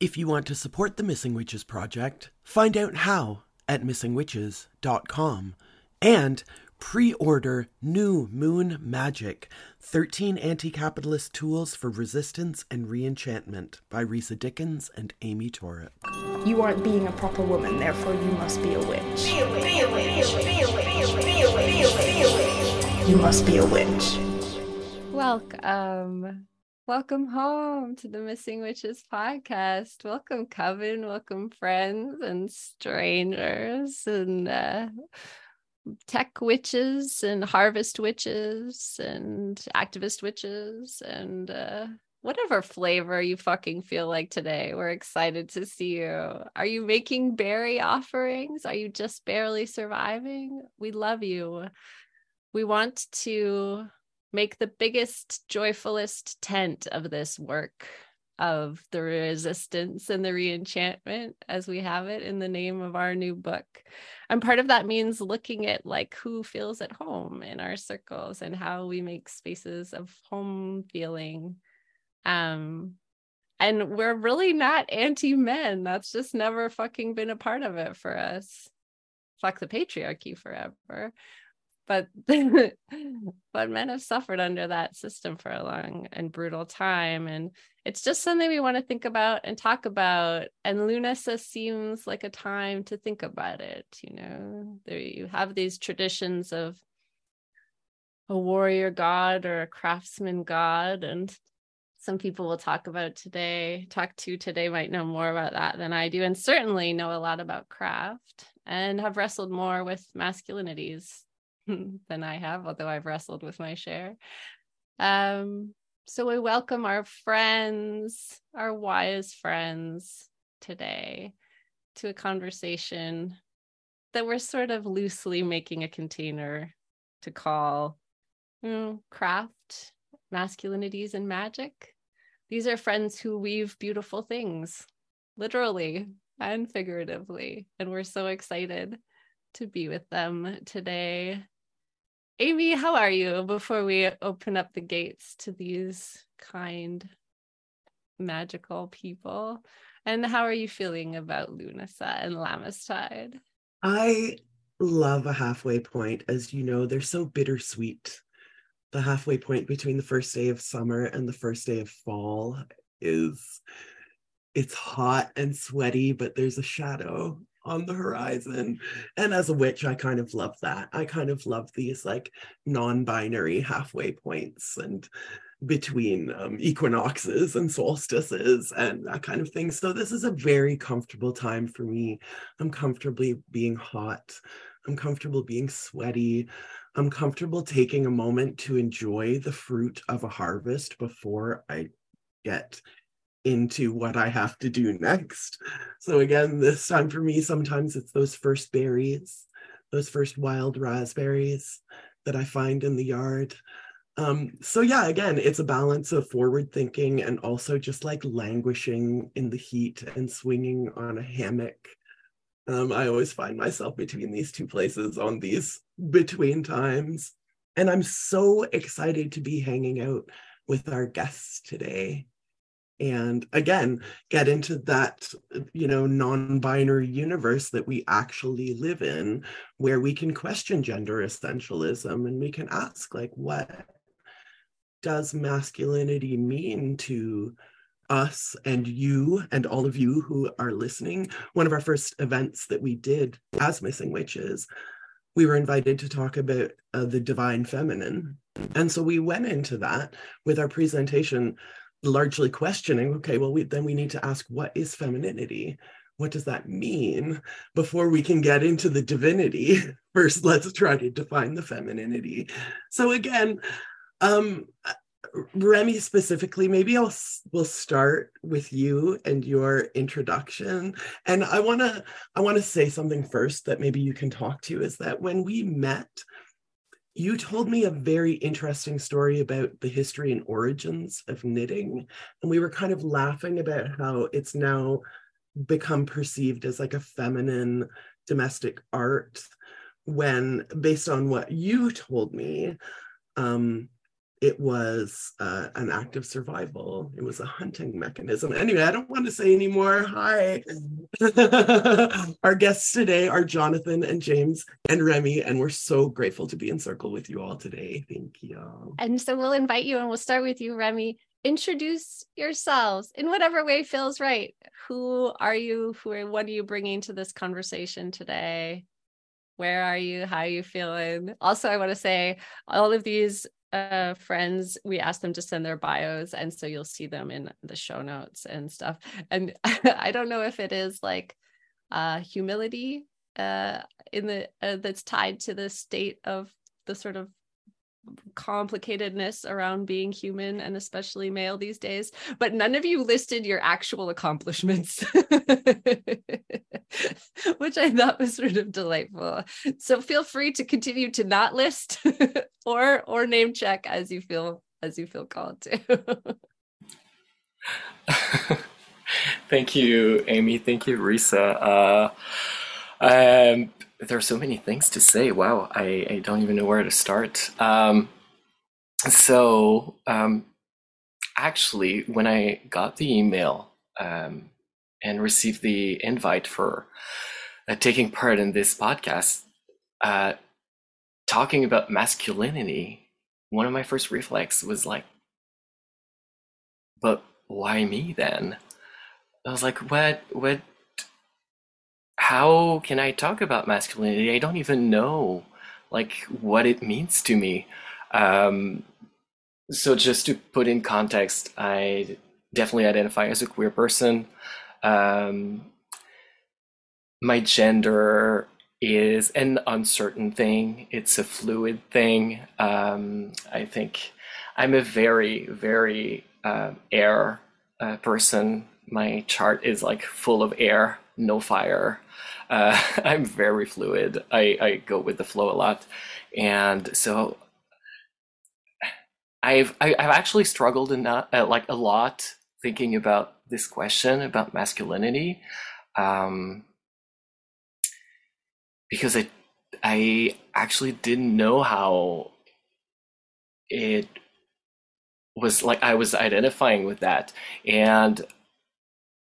If you want to support the Missing Witches Project, find out how at missingwitches.com and pre order New Moon Magic 13 Anti Capitalist Tools for Resistance and Reenchantment by Risa Dickens and Amy Torok. You aren't being a proper woman, therefore you must be a witch. Be a witch. Be a witch. Be a witch. Be a witch. Be a witch. Be a witch. You must be a witch. Welcome. Welcome home to the Missing Witches podcast. Welcome, Coven. Welcome, friends and strangers and uh, tech witches and harvest witches and activist witches and uh, whatever flavor you fucking feel like today. We're excited to see you. Are you making berry offerings? Are you just barely surviving? We love you. We want to make the biggest, joyfulest tent of this work of the resistance and the reenchantment as we have it in the name of our new book. And part of that means looking at like who feels at home in our circles and how we make spaces of home feeling. Um and we're really not anti-men. That's just never fucking been a part of it for us. Fuck the patriarchy forever but but men have suffered under that system for a long and brutal time and it's just something we want to think about and talk about and lunasa seems like a time to think about it you know? There you have these traditions of a warrior god or a craftsman god and some people will talk about today talk to today might know more about that than i do and certainly know a lot about craft and have wrestled more with masculinities than I have, although I've wrestled with my share. Um, so we welcome our friends, our wise friends today to a conversation that we're sort of loosely making a container to call you know, craft, masculinities, and magic. These are friends who weave beautiful things, literally and figuratively. And we're so excited to be with them today. Amy, how are you before we open up the gates to these kind, magical people? And how are you feeling about Lunasa and Lammastide? I love a halfway point. As you know, they're so bittersweet. The halfway point between the first day of summer and the first day of fall is it's hot and sweaty, but there's a shadow on the horizon. And as a witch, I kind of love that. I kind of love these like non-binary halfway points and between um, equinoxes and solstices and that kind of thing. So this is a very comfortable time for me. I'm comfortably being hot. I'm comfortable being sweaty. I'm comfortable taking a moment to enjoy the fruit of a harvest before I get into what I have to do next. So again, this time for me, sometimes it's those first berries, those first wild raspberries that I find in the yard. Um, so yeah, again, it's a balance of forward thinking and also just like languishing in the heat and swinging on a hammock. Um, I always find myself between these two places on these between times. And I'm so excited to be hanging out with our guests today and again get into that you know non-binary universe that we actually live in where we can question gender essentialism and we can ask like what does masculinity mean to us and you and all of you who are listening? One of our first events that we did as missing witches we were invited to talk about uh, the divine feminine. And so we went into that with our presentation largely questioning okay well we, then we need to ask what is femininity? What does that mean? Before we can get into the divinity first let's try to define the femininity. So again um remy specifically maybe i'll we'll start with you and your introduction. And i want to i want to say something first that maybe you can talk to is that when we met you told me a very interesting story about the history and origins of knitting. And we were kind of laughing about how it's now become perceived as like a feminine domestic art when based on what you told me um, it was uh, an act of survival. It was a hunting mechanism. Anyway, I don't want to say anymore. Hi. Our guests today are Jonathan and James and Remy, and we're so grateful to be in circle with you all today. Thank you. And so we'll invite you and we'll start with you, Remy. Introduce yourselves in whatever way feels right. Who are you? Who are, what are you bringing to this conversation today? Where are you? How are you feeling? Also, I want to say all of these uh friends we asked them to send their bios and so you'll see them in the show notes and stuff. And i don't know if it is like uh humility uh in the uh, that's tied to the state of the sort of complicatedness around being human and especially male these days but none of you listed your actual accomplishments. Which i thought was sort of delightful. So feel free to continue to not list or or name check as you feel as you feel called to. Thank you amy. Thank you risa. Uh, um, there are so many things to say. Wow, I, I don't even know where to start. Um, so, um, actually, when I got the email um, and received the invite for uh, taking part in this podcast, uh, talking about masculinity, one of my first reflex was like, but why me then? I was like, what, what how can I talk about masculinity? I don't even know like what it means to me. Um, so just to put in context, I definitely identify as a queer person. Um, my gender is an uncertain thing. It's a fluid thing. Um, I think I'm a very, very uh, air uh, person. My chart is like full of air, no fire. Uh, I'm very fluid. I, I go with the flow a lot, and so I've I, have i have actually struggled in that, uh, like a lot thinking about this question about masculinity, um, because I I actually didn't know how it was like I was identifying with that, and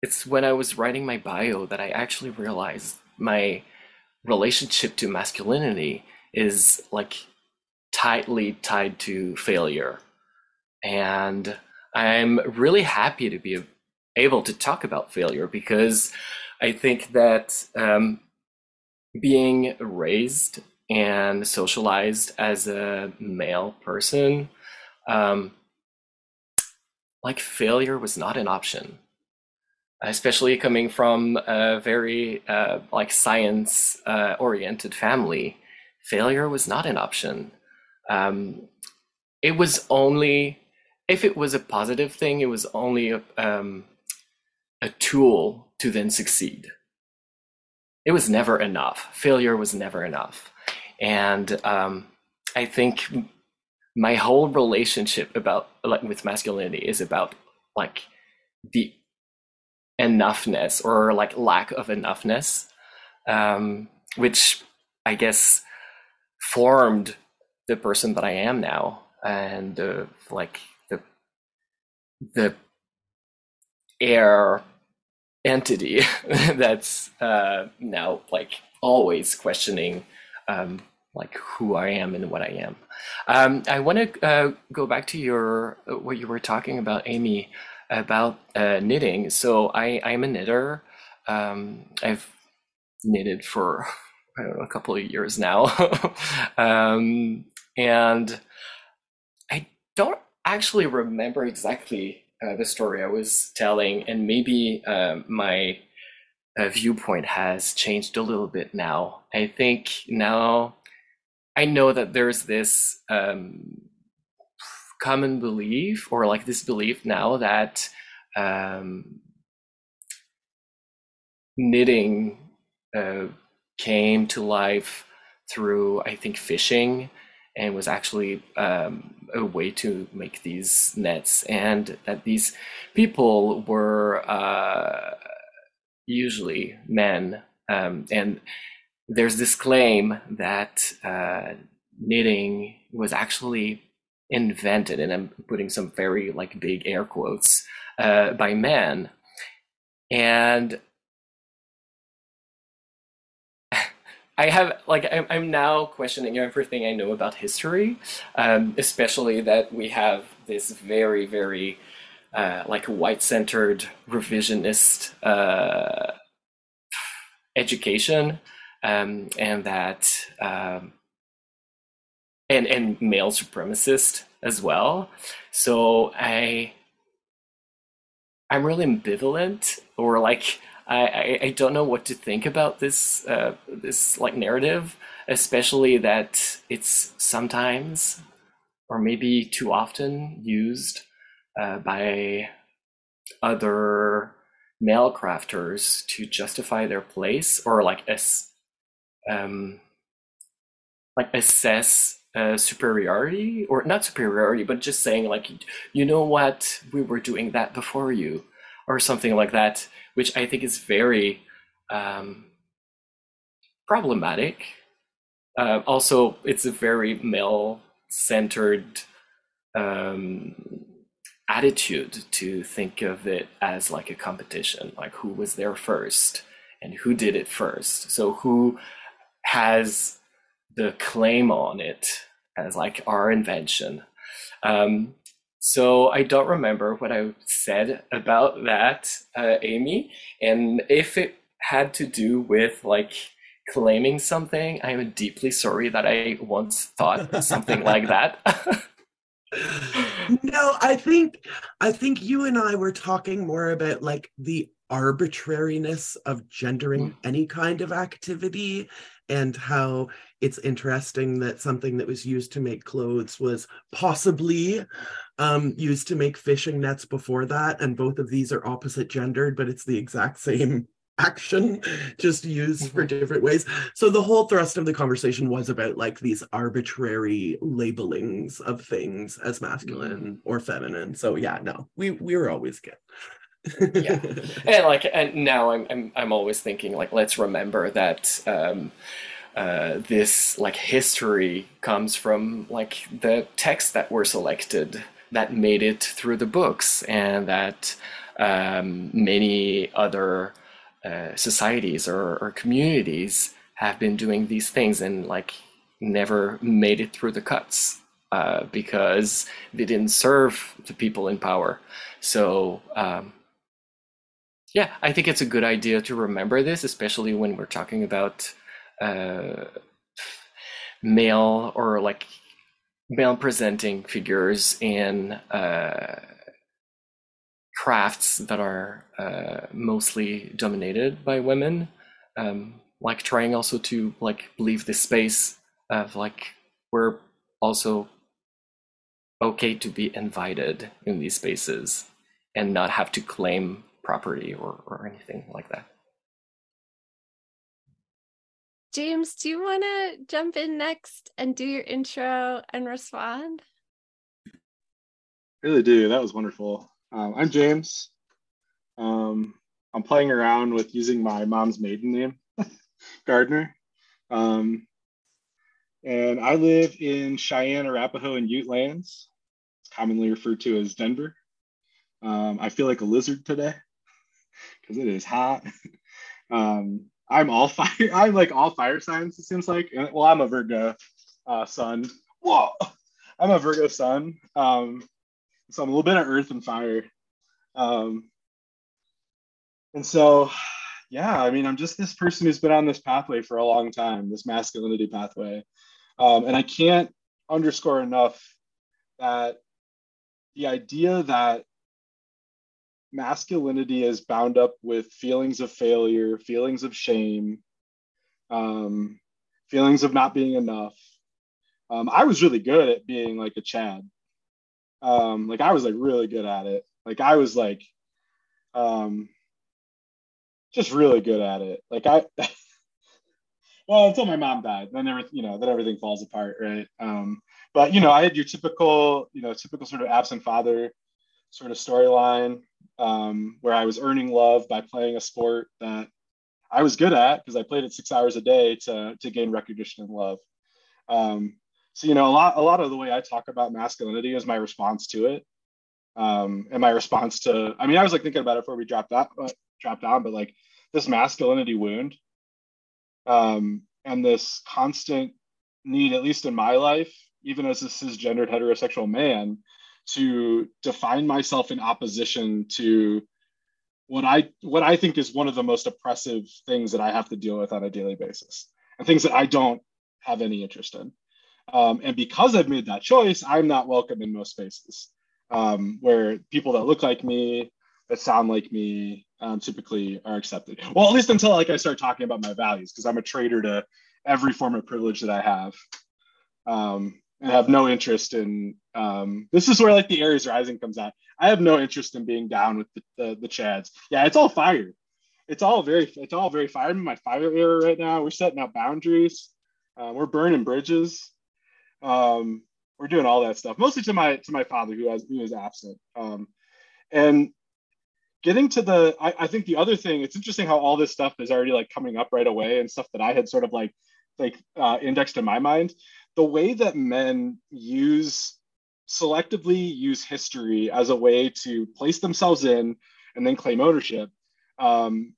it's when I was writing my bio that I actually realized my relationship to masculinity is like tightly tied to failure. And I'm really happy to be able to talk about failure because I think that um, being raised and socialized as a male person, um, like failure was not an option especially coming from a very uh, like science uh, oriented family failure was not an option. Um, it was only if it was a positive thing it was only a, um, a tool to then succeed. It was never enough. Failure was never enough. And um, i think my whole relationship about like with masculinity is about like the enoughness or like lack of enoughness, um, which I guess formed the person that I am now, and uh, like the the air entity that's uh, now like always questioning um, like who I am and what I am. Um, I want to uh, go back to your what you were talking about, Amy, about uh, knitting. So I I'm a knitter. Um, I've knitted for I don't know a couple of years now, um, and I don't actually remember exactly uh, the story I was telling, and maybe uh, my uh, viewpoint has changed a little bit now. I think now I know that there's this um, common belief or like this belief now that um, knitting uh, came to life through I think fishing and was actually um, a way to make these nets and that these people were uh, usually men um, and there's this claim that uh, knitting was actually invented, and I'm putting some very like big air quotes uh, by men, and I have like I'm, I'm now questioning everything I know about history, um, especially that we have this very very uh, like white centered revisionist uh, education, um, and that um, and and male supremacist as well. So I I'm really ambivalent or like I, I, I don't know what to think about this uh, this like narrative, especially that it's sometimes or maybe too often used uh, by other male crafters to justify their place or like as um like assess uh, superiority or not superiority but just saying like you know what? We were doing that before you or something like that which i think is very um problematic. Uh, also it's a very male centered um attitude to think of it as like a competition like who was there first and who did it first. So who has the claim on it as like our invention. Um, so i don't remember what i said about that uh, amy. And if it had to do with like claiming something i am deeply sorry that i once thought something like that. No, I think I think you and I were talking more about like the arbitrariness of gendering Mm. any kind of activity and how it's interesting that something that was used to make clothes was possibly um, used to make fishing nets before that and both of these are opposite gendered but it's the exact same action just used for Mhm. different ways. So the whole thrust of the conversation was about like these arbitrary labelings of things as masculine or feminine. So yeah no we we were always good Yeah. and like and now I'm, I'm i'm always thinking like let's remember that um uh this like history comes from like the texts that were selected that made it through the books and that um many other uh, societies or, or communities have been doing these things and like never made it through the cuts uh, because they didn't serve the people in power so um, yeah, I think it's a good idea to remember this, especially when we're talking about uh, male or like male presenting figures in uh, crafts that are uh, mostly dominated by women. Um, like trying also to like leave this space of like we're also okay to be invited in these spaces and not have to claim property or, or anything like that. James, do you want to jump in next and do your intro and respond? really do. That was wonderful. Um, I'm James. Um, I'm playing around with using my mom's maiden name, Gardner. Um, and I live in Cheyenne, Arapahoe, and Ute lands. Commonly referred to as Denver. Um, I feel like a lizard today because it is hot. um, I'm all fire. I'm like all fire signs. It seems like. Well, I'm a Virgo uh, sun. Whoa, I'm a Virgo sun. Um, so I'm a little bit of earth and fire. Um, and so, yeah, I mean, I'm just this person who's been on this pathway for a long time, this masculinity pathway. Um, and I can't underscore enough that the idea that masculinity is bound up with feelings of failure, feelings of shame, um, feelings of not being enough. Um, I was really good at being like a Chad. Um, like I was like really good at it. Like I was like, um, just really good at it. Like I, well, until my mom died, then everything, you know, then everything falls apart, right? Um, but you know, I had your typical, you know, typical sort of absent father sort of storyline um, where I was earning love by playing a sport that I was good at because I played it six hours a day to to gain recognition and love. Um, so you know a lot a lot of the way I talk about masculinity is my response to it, um, and my response to I mean I was like thinking about it before we dropped that uh, dropped down, but like this masculinity wound, um, and this constant need, at least in my life, even as a cisgendered heterosexual man, to define myself in opposition to what I what I think is one of the most oppressive things that I have to deal with on a daily basis, and things that I don't have any interest in. Um, and because I've made that choice, I'm not welcome in most spaces um, where people that look like me, that sound like me, um, typically are accepted. Well, at least until like I start talking about my values, because I'm a traitor to every form of privilege that I have. Um, and have no interest in um, this is where like the Aries rising comes out. I have no interest in being down with the, the, the Chads. Yeah, it's all fire. It's all very it's all very fire. I'm in my fire era right now. We're setting out boundaries. Uh, we're burning bridges. Um, we're doing all that stuff, mostly to my to my father who has who is absent. Um, and getting to the I, I think the other thing, it's interesting how all this stuff is already like coming up right away and stuff that I had sort of like like uh, indexed in my mind the way that men use selectively use history as a way to place themselves in and then claim ownership um,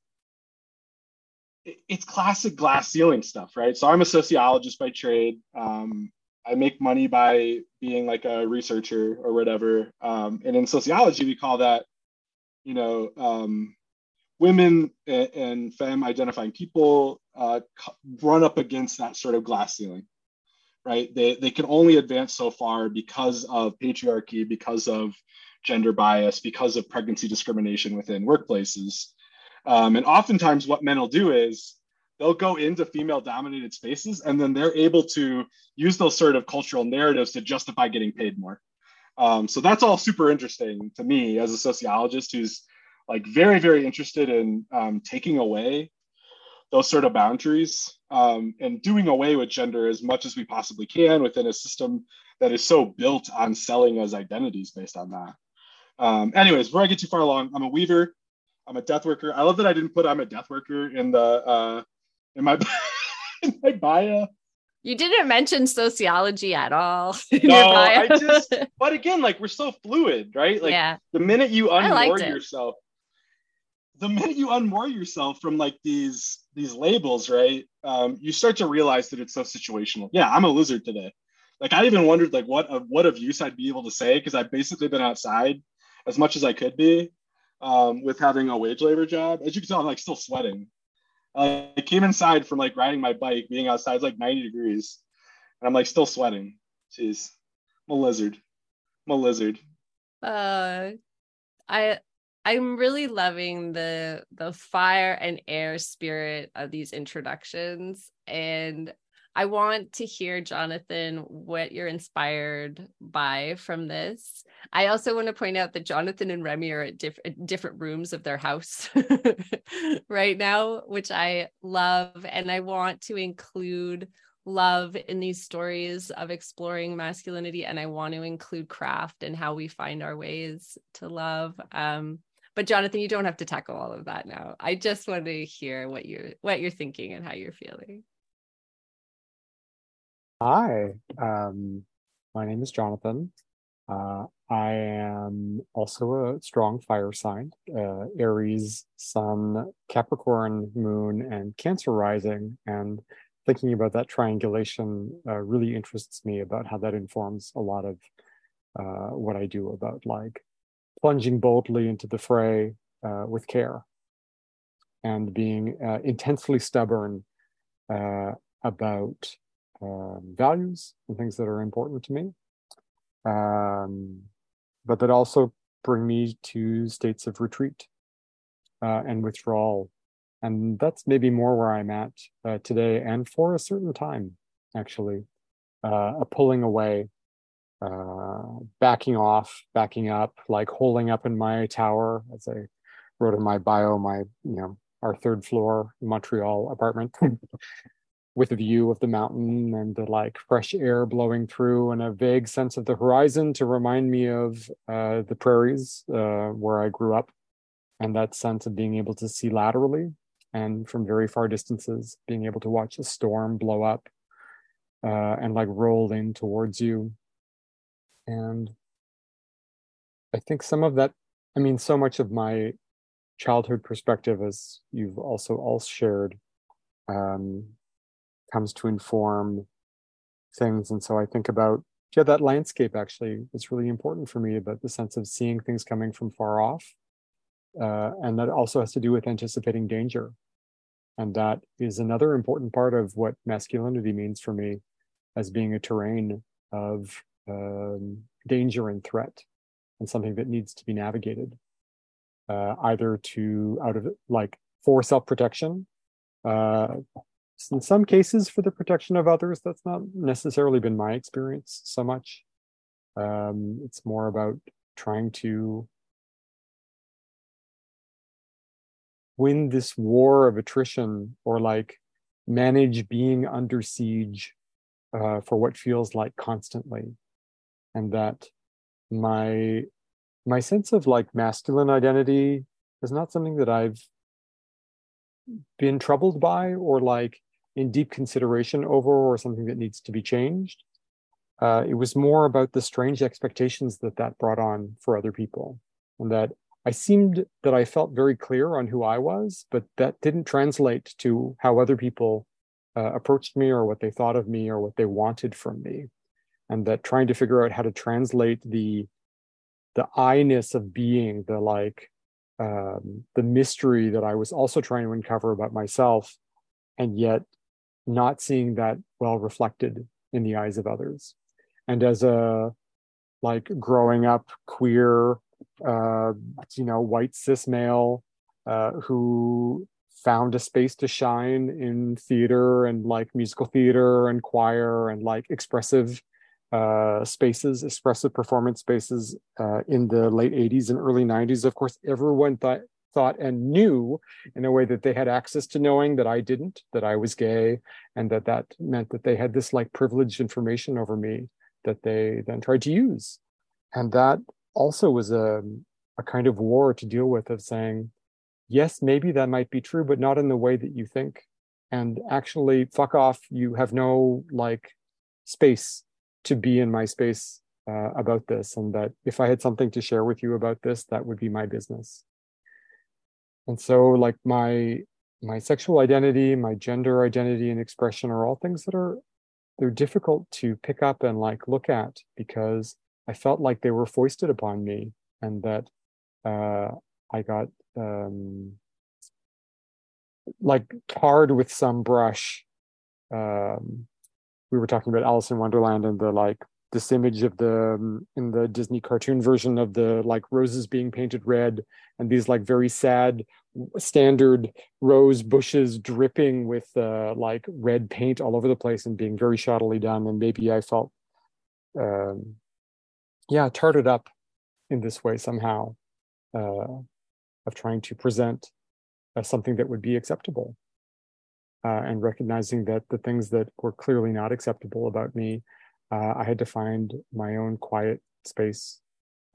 it's classic glass ceiling stuff right? So i'm a sociologist by trade. Um, i make money by being like a researcher or whatever. Um, and in sociology we call that you know um, women and, and femme identifying people uh, run up against that sort of glass ceiling right? They, they can only advance so far because of patriarchy, because of gender bias, because of pregnancy discrimination within workplaces. Um, and oftentimes, what men will do is they'll go into female dominated spaces and then they're able to use those sort of cultural narratives to justify getting paid more. Um, so that's all super interesting to me as a sociologist who's like very, very interested in um, taking away those sort of boundaries um, and doing away with gender as much as we possibly can within a system that is so built on selling as identities based on that. Um, anyways, before I get too far along, I'm a weaver. I'm a death worker. I love that I didn't put I'm a death worker in the uh, in my in my bio. You didn't mention sociology at all. no, I just. But again, like we're so fluid, right? Like yeah. the minute you unmoor yourself, the minute you unmoor yourself from like these these labels, right? Um, you start to realize that it's so situational. Yeah, I'm a lizard today. Like I even wondered like what of what of use I'd be able to say because I've basically been outside as much as I could be um, with having a wage labor job. As you can tell, I'm like still sweating. I came inside from like riding my bike, being outside, it's like 90 degrees, and I'm like still sweating. Jeez, I'm a lizard. I'm a lizard. Uh, I I'm really loving the the fire and air spirit of these introductions and I want to hear Jonathan what you're inspired by from this. I also want to point out that Jonathan and Remy are at diff- different rooms of their house right now, which I love and I want to include love in these stories of exploring masculinity and I want to include craft and how we find our ways to love. Um, but Jonathan, you don't have to tackle all of that now. I just want to hear what you're what you're thinking and how you're feeling. Hi, um, my name is Jonathan. Uh, I am also a strong fire sign, uh, Aries, Sun, Capricorn, Moon, and Cancer rising. And thinking about that triangulation uh, really interests me about how that informs a lot of uh, what I do about like plunging boldly into the fray uh, with care and being uh, intensely stubborn uh, about um, values and things that are important to me, um, but that also bring me to states of retreat uh, and withdrawal. And that's maybe more where I'm at uh, today and for a certain time, actually, uh, a pulling away uh, backing off, backing up, like holding up in my tower, as I wrote in my bio, my, you know, our third floor Montreal apartment with a view of the mountain and the like fresh air blowing through and a vague sense of the horizon to remind me of uh, the prairies uh, where I grew up and that sense of being able to see laterally and from very far distances, being able to watch a storm blow up uh, and like roll in towards you. And I think some of that, I mean, so much of my childhood perspective, as you've also all shared, um, comes to inform things. And so I think about, yeah, that landscape actually is really important for me about the sense of seeing things coming from far off. Uh, and that also has to do with anticipating danger. And that is another important part of what masculinity means for me as being a terrain of um, danger and threat and something that needs to be navigated uh, either to out of like for self-protection uh, in some cases for the protection of others. That's not necessarily been my experience so much. Um, it's more about trying to win this war of attrition or like manage being under siege uh, for what feels like constantly and that my my sense of like masculine identity is not something that i've been troubled by or like in deep consideration over or something that needs to be changed uh, it was more about the strange expectations that that brought on for other people and that I seemed that I felt very clear on who I was, but that didn't translate to how other people uh, approached me or what they thought of me or what they wanted from me. And that trying to figure out how to translate the the I-ness of being, the like um, the mystery that I was also trying to uncover about myself, and yet not seeing that well reflected in the eyes of others. And as a like growing up queer uh, you know, white cis male uh, who found a space to shine in theater and like musical theater and choir and like expressive uh, spaces, expressive performance spaces uh, in the late 80s and early 90s. Of course, everyone thought thought and knew in a way that they had access to knowing that I didn't, that I was gay, and that that meant that they had this like privileged information over me that they then tried to use. And that also was a, a kind of war to deal with of saying, yes, maybe that might be true, but not in the way that you think. And actually, fuck off. You have no like space to be in my space uh, about this. And that if I had something to share with you about this, that would be my business. And so, like, my my sexual identity, my gender identity and expression are all things that are they're difficult to pick up and like look at because I felt like they were foisted upon me and that uh, I got um, like tarred with some brush. Um, we were talking about Alice in Wonderland and the like this image of the um, in the Disney cartoon version of the like roses being painted red and these like very sad standard rose bushes dripping with uh, like red paint all over the place and being very shoddily done. And maybe I felt um, yeah, tarted up in this way somehow uh, of trying to present uh, something that would be acceptable uh, and recognizing that the things that were clearly not acceptable about me, uh, I had to find my own quiet space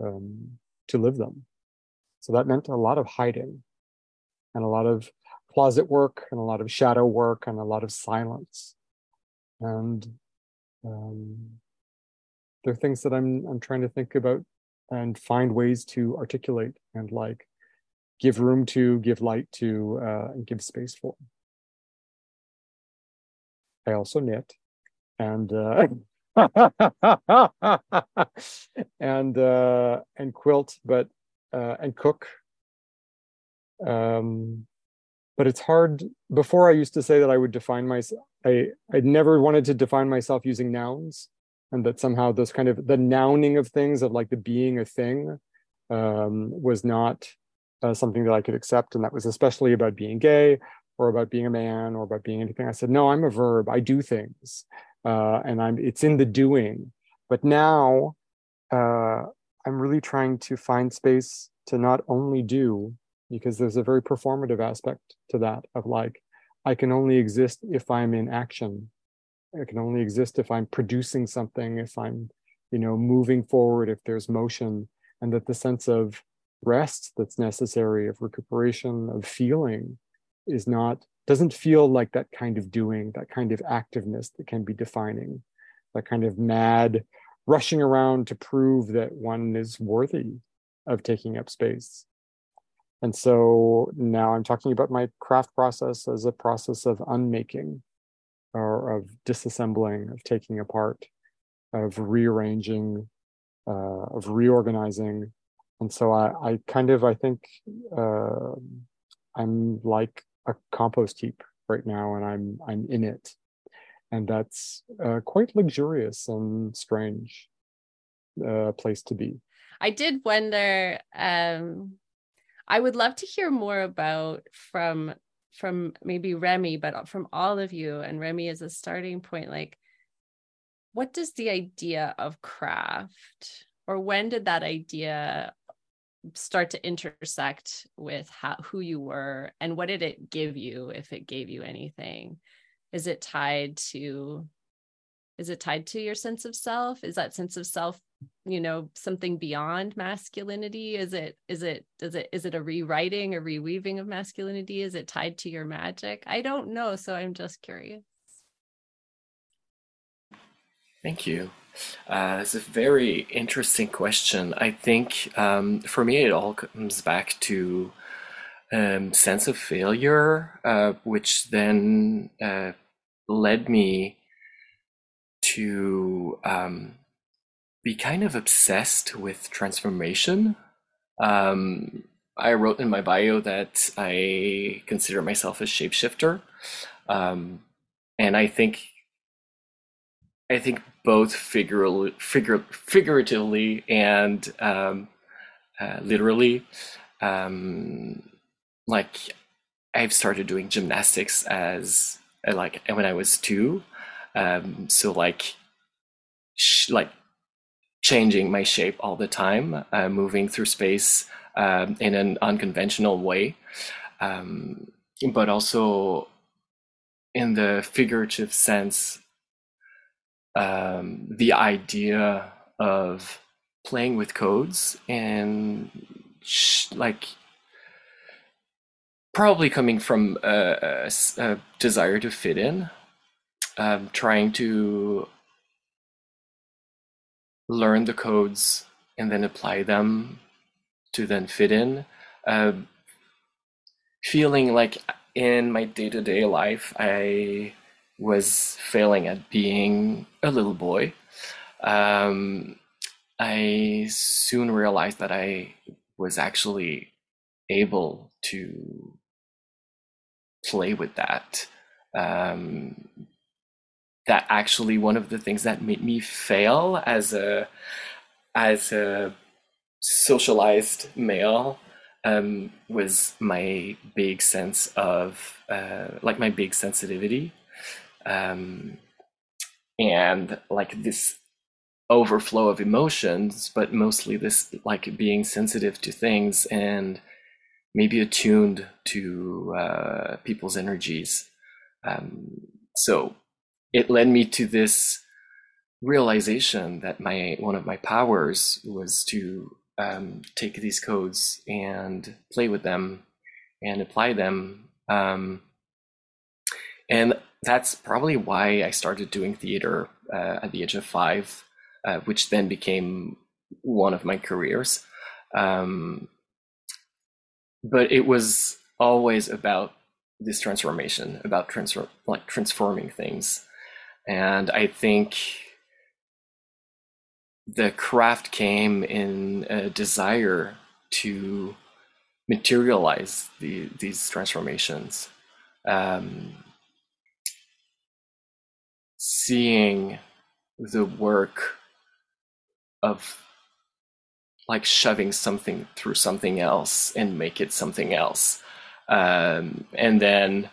um, to live them. So that meant a lot of hiding and a lot of closet work and a lot of shadow work and a lot of silence. And um, they're things that I'm I'm trying to think about and find ways to articulate and like give room to, give light to, uh, and give space for. I also knit and uh, and uh, and quilt, but uh, and cook. Um, but it's hard. Before I used to say that I would define myself. I I never wanted to define myself using nouns and that somehow those kind of the nouning of things of like the being a thing um, was not uh, something that I could accept, and that was especially about being gay or about being a man or about being anything. I said, no, I'm a verb. I do things, uh, and I'm it's in the doing. But now uh, I'm really trying to find space to not only do, because there's a very performative aspect to that of like I can only exist if I'm in action it can only exist if i'm producing something if i'm you know moving forward if there's motion and that the sense of rest that's necessary of recuperation of feeling is not doesn't feel like that kind of doing, that kind of activeness that can be defining, that kind of mad rushing around to prove that one is worthy of taking up space. And so now I'm talking about my craft process as a process of unmaking or of disassembling, of taking apart, of rearranging, uh, of reorganizing. And so I, I kind of, I think uh, I'm like a compost heap right now and I'm, I'm in it. And that's uh, quite luxurious and strange uh, place to be. I did wonder. Um, I would love to hear more about from from maybe Remy, but from all of you. And Remy is a starting point. Like, what does the idea of craft, or when did that idea start to intersect with how who you were, and what did it give you, if it gave you anything? Is it tied to is it tied to your sense of self? Is that sense of self you know something beyond masculinity? Is it is it does it is it a rewriting or reweaving of masculinity? Is it tied to your magic? I don't know so i'm just curious thank you. Uh, it's a very interesting question. I think um, for me it all comes back to um, sense of failure uh, which then uh, led me to um, be kind of obsessed with transformation. Um, I wrote in my bio that I consider myself a shapeshifter, um, and I think I think both figuratively, and um, uh, literally. Um, like I've started doing gymnastics as like when I was two, um, so like, sh- like changing my shape all the time, uh, moving through space um, in an unconventional way, um, but also in the figurative sense, um, the idea of playing with codes and sh- like probably coming from a, a, a desire to fit in um, trying to learn the codes and then apply them to then fit in. Uh, feeling like in my day to day life, I was failing at being a little boy. Um, I soon realized that I was actually able to play with that. Um, that actually one of the things that made me fail as a as a socialized male um, was my big sense of uh, like my big sensitivity um, and like this overflow of emotions but mostly this like being sensitive to things and maybe attuned to uh, people's energies. Um, so it led me to this realization that my one of my powers was to um, take these codes and play with them and apply them um, and that's probably why i started doing theater uh, at the age of five uh, which then became one of my careers um, but it was always about this transformation about like transforming things and I think the craft came in a desire to materialize the, these transformations. Um, seeing the work of like shoving something through something else and make it something else. Um, and then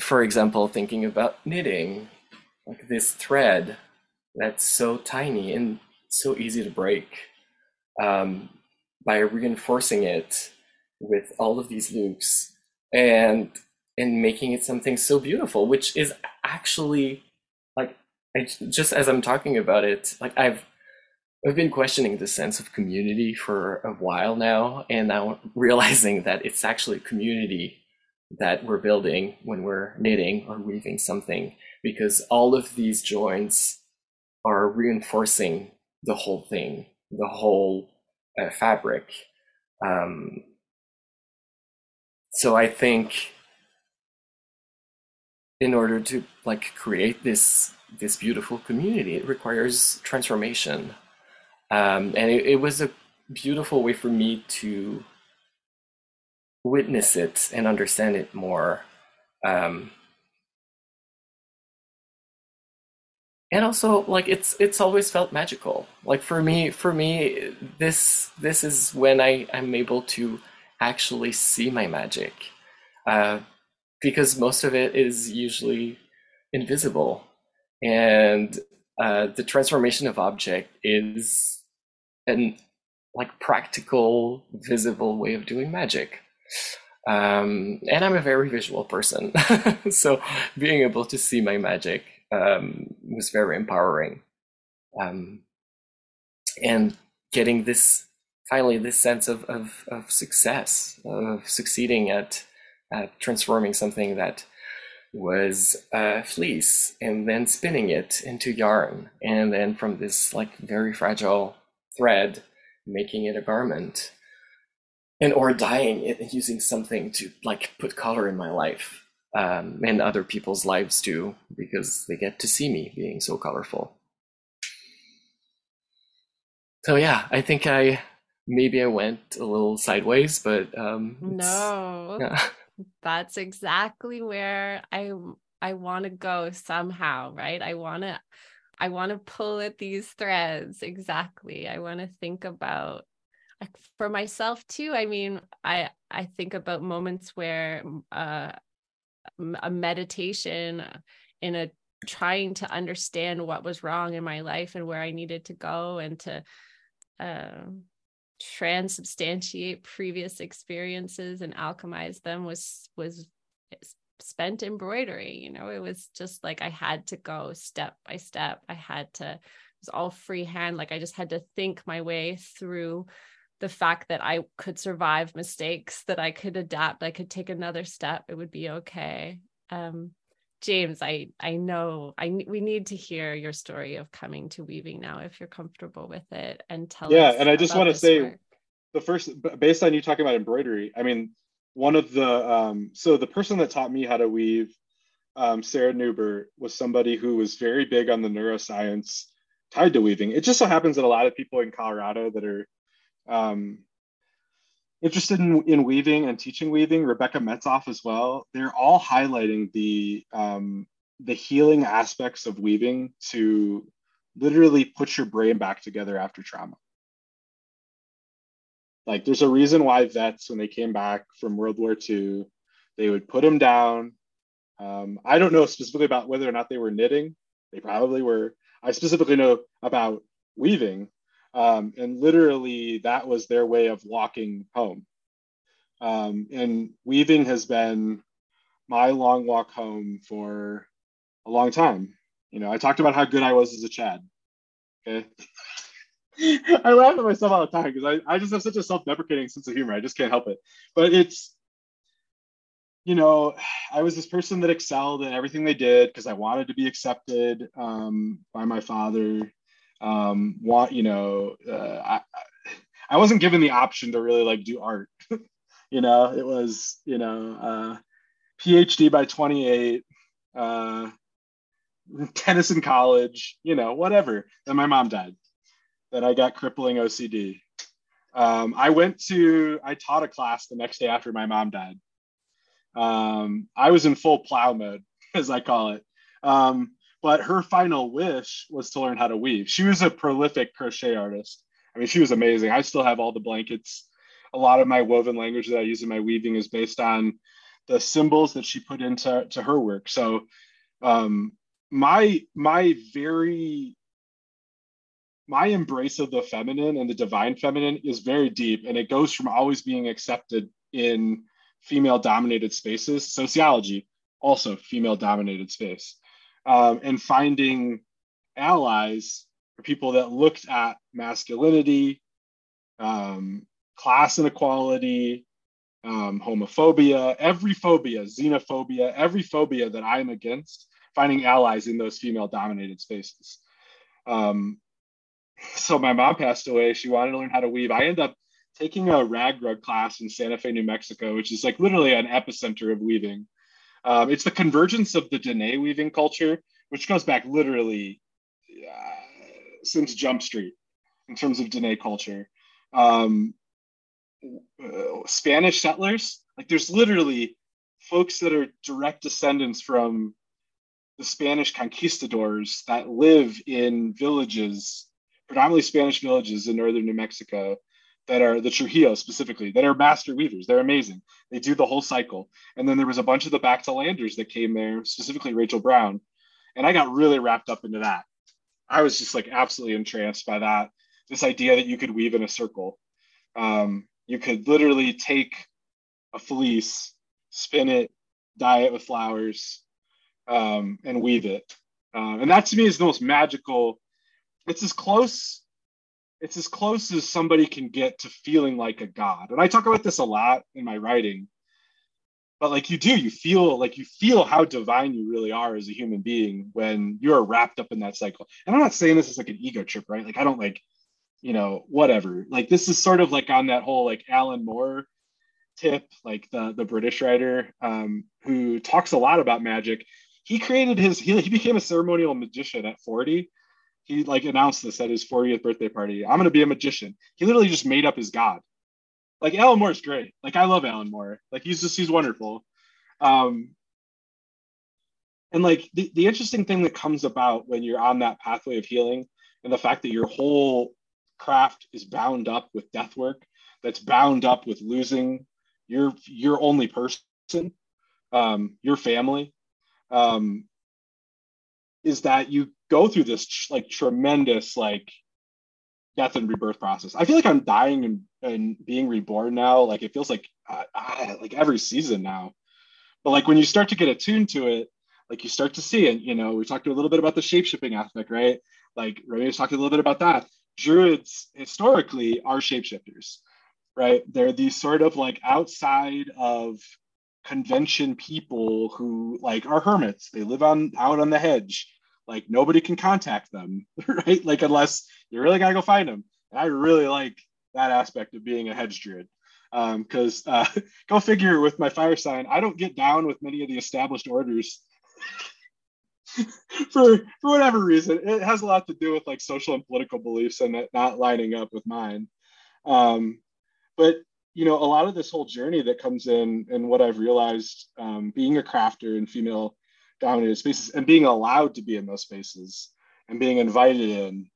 for example, thinking about knitting, like this thread that's so tiny and so easy to break, um, by reinforcing it with all of these loops and and making it something so beautiful, which is actually like I, just as I'm talking about it, like I've I've been questioning the sense of community for a while now, and now realizing that it's actually community that we're building when we're knitting or weaving something, because all of these joints are reinforcing the whole thing, the whole uh, fabric. Um, so I think in order to like create this this beautiful community, it requires transformation, um, and it, it was a beautiful way for me to witness it and understand it more. Um, and also like it's it's always felt magical. Like for me for me this this is when i i'm able to actually see my magic. Uh, because most of it is usually invisible. And uh, the transformation of object is an like practical visible way of doing magic. Um, and i'm a very visual person. So being able to see my magic um, was very empowering. Um, and getting this finally this sense of, of, of success of succeeding at, at transforming something that was a fleece and then spinning it into yarn and then from this like very fragile thread making it a garment and or dyeing it and using something to like put color in my life um, and other people's lives too because they get to see me being so colorful so yeah i think i maybe i went a little sideways but um no yeah. That's exactly where i i want to go somehow right? I want to i want to pull at these threads exactly. I want to think about for myself too i mean i i think about moments where uh a meditation in a trying to understand what was wrong in my life and where i needed to go and to uh, transubstantiate previous experiences and alchemize them was was spent embroidery you know? It was just like i had to go step by step. I had to it was all freehand. Like i just had to think my way through the fact that i could survive mistakes that i could adapt i could take another step. It would be okay. Um James, I I know I we need to hear your story of coming to weaving now if you're comfortable with it and tell yeah, and I just want to say work. the first based on you talking about embroidery, I mean one of the um, so the person that taught me how to weave, um, Sarah Newbert, was somebody who was very big on the neuroscience tied to weaving. It just so happens that a lot of people in Colorado that are um, interested in, in weaving and teaching weaving, Rebecca Mezoff as well, they're all highlighting the um, the healing aspects of weaving to literally put your brain back together after trauma. Like there's a reason why vets, when they came back from World War II, they would put them down. Um, I don't know specifically about whether or not they were knitting. They probably were. I specifically know about weaving um, and literally, that was their way of walking home. Um, and weaving has been my long walk home for a long time. You know, I talked about how good I was as a Chad. Okay. I laugh at myself all the time because I, I just have such a self-deprecating sense of humor. I just can't help it. But it's, you know, I was this person that excelled in everything they did because I wanted to be accepted um, by my father um want you know uh, I, I wasn't given the option to really like do art. You know it was you know uh phd by 28 uh tennis in college you know whatever. Then my mom died. Then i got crippling ocd um, i went to i taught a class the next day after my mom died. Um, i was in full plow mode as i call it. Um, but her final wish was to learn how to weave. She was a prolific crochet artist. I mean, she was amazing. I still have all the blankets. A lot of my woven language that I use in my weaving is based on the symbols that she put into to her work. So, um, my my very my embrace of the feminine and the divine feminine is very deep, and it goes from always being accepted in female dominated spaces. Sociology also female dominated space um, and finding allies for people that looked at masculinity, um, class inequality, um, homophobia, every phobia, xenophobia, every phobia that I'm against, finding allies in those female dominated spaces. Um, so my mom passed away. She wanted to learn how to weave. I ended up taking a rag rug class in Santa Fe, New Mexico, which is like literally an epicenter of weaving. Um, it's the convergence of the Dene weaving culture, which goes back literally uh, since Jump Street in terms of Dene culture. Um, uh, Spanish settlers, like there's literally folks that are direct descendants from the Spanish conquistadors that live in villages, predominantly Spanish villages in northern New Mexico, that are the Trujillo specifically, that are master weavers. They're amazing. They do the whole cycle. And then there was a bunch of the back to landers that came there, specifically Rachel Brown. And I got really wrapped up into that. I was just like absolutely entranced by that. This idea that you could weave in a circle. Um, you could literally take a fleece, spin it, dye it with flowers, um, and weave it. Uh, and that to me is the most magical. It's as close. It's as close as somebody can get to feeling like a god. And I talk about this a lot in my writing. But like you do, you feel like you feel how divine you really are as a human being when you're wrapped up in that cycle. And I'm not saying this is like an ego trip, right? Like I don't like, you know, whatever. Like this is sort of like on that whole like Alan Moore tip, like the the British writer um, who talks a lot about magic he created his he, he became a ceremonial magician at 40 he like announced this at his 40th birthday party. I'm to be a magician. He literally just made up his god. Like alan moore's great. Like i love alan moore. Like he's just he's wonderful. Um and like the, the interesting thing that comes about when you're on that pathway of healing and the fact that your whole craft is bound up with death work that's bound up with losing your your only person um your family um, is that you go through this like tremendous like death and rebirth process. I feel like I'm dying and, and being reborn now. Like it feels like uh, uh, like every season now. But like when you start to get attuned to it, like you start to see it. You know, we talked a little bit about the shapeshifting aspect, right? Like Remy talked a little bit about that. Druids historically are shapeshifters, right? They're these sort of like outside of convention people who like are hermits. They live on out on the hedge. Like nobody can contact them, right? Like unless you really gotta go find them. And I really like that aspect of being a hedge druid. Because um, uh, go figure with my fire sign, I don't get down with many of the established orders for for whatever reason. It has a lot to do with like social and political beliefs and not lining up with mine. Um, but you know, a lot of this whole journey that comes in and what I've realized um, being a crafter and female dominated spaces and being allowed to be in those spaces and being invited in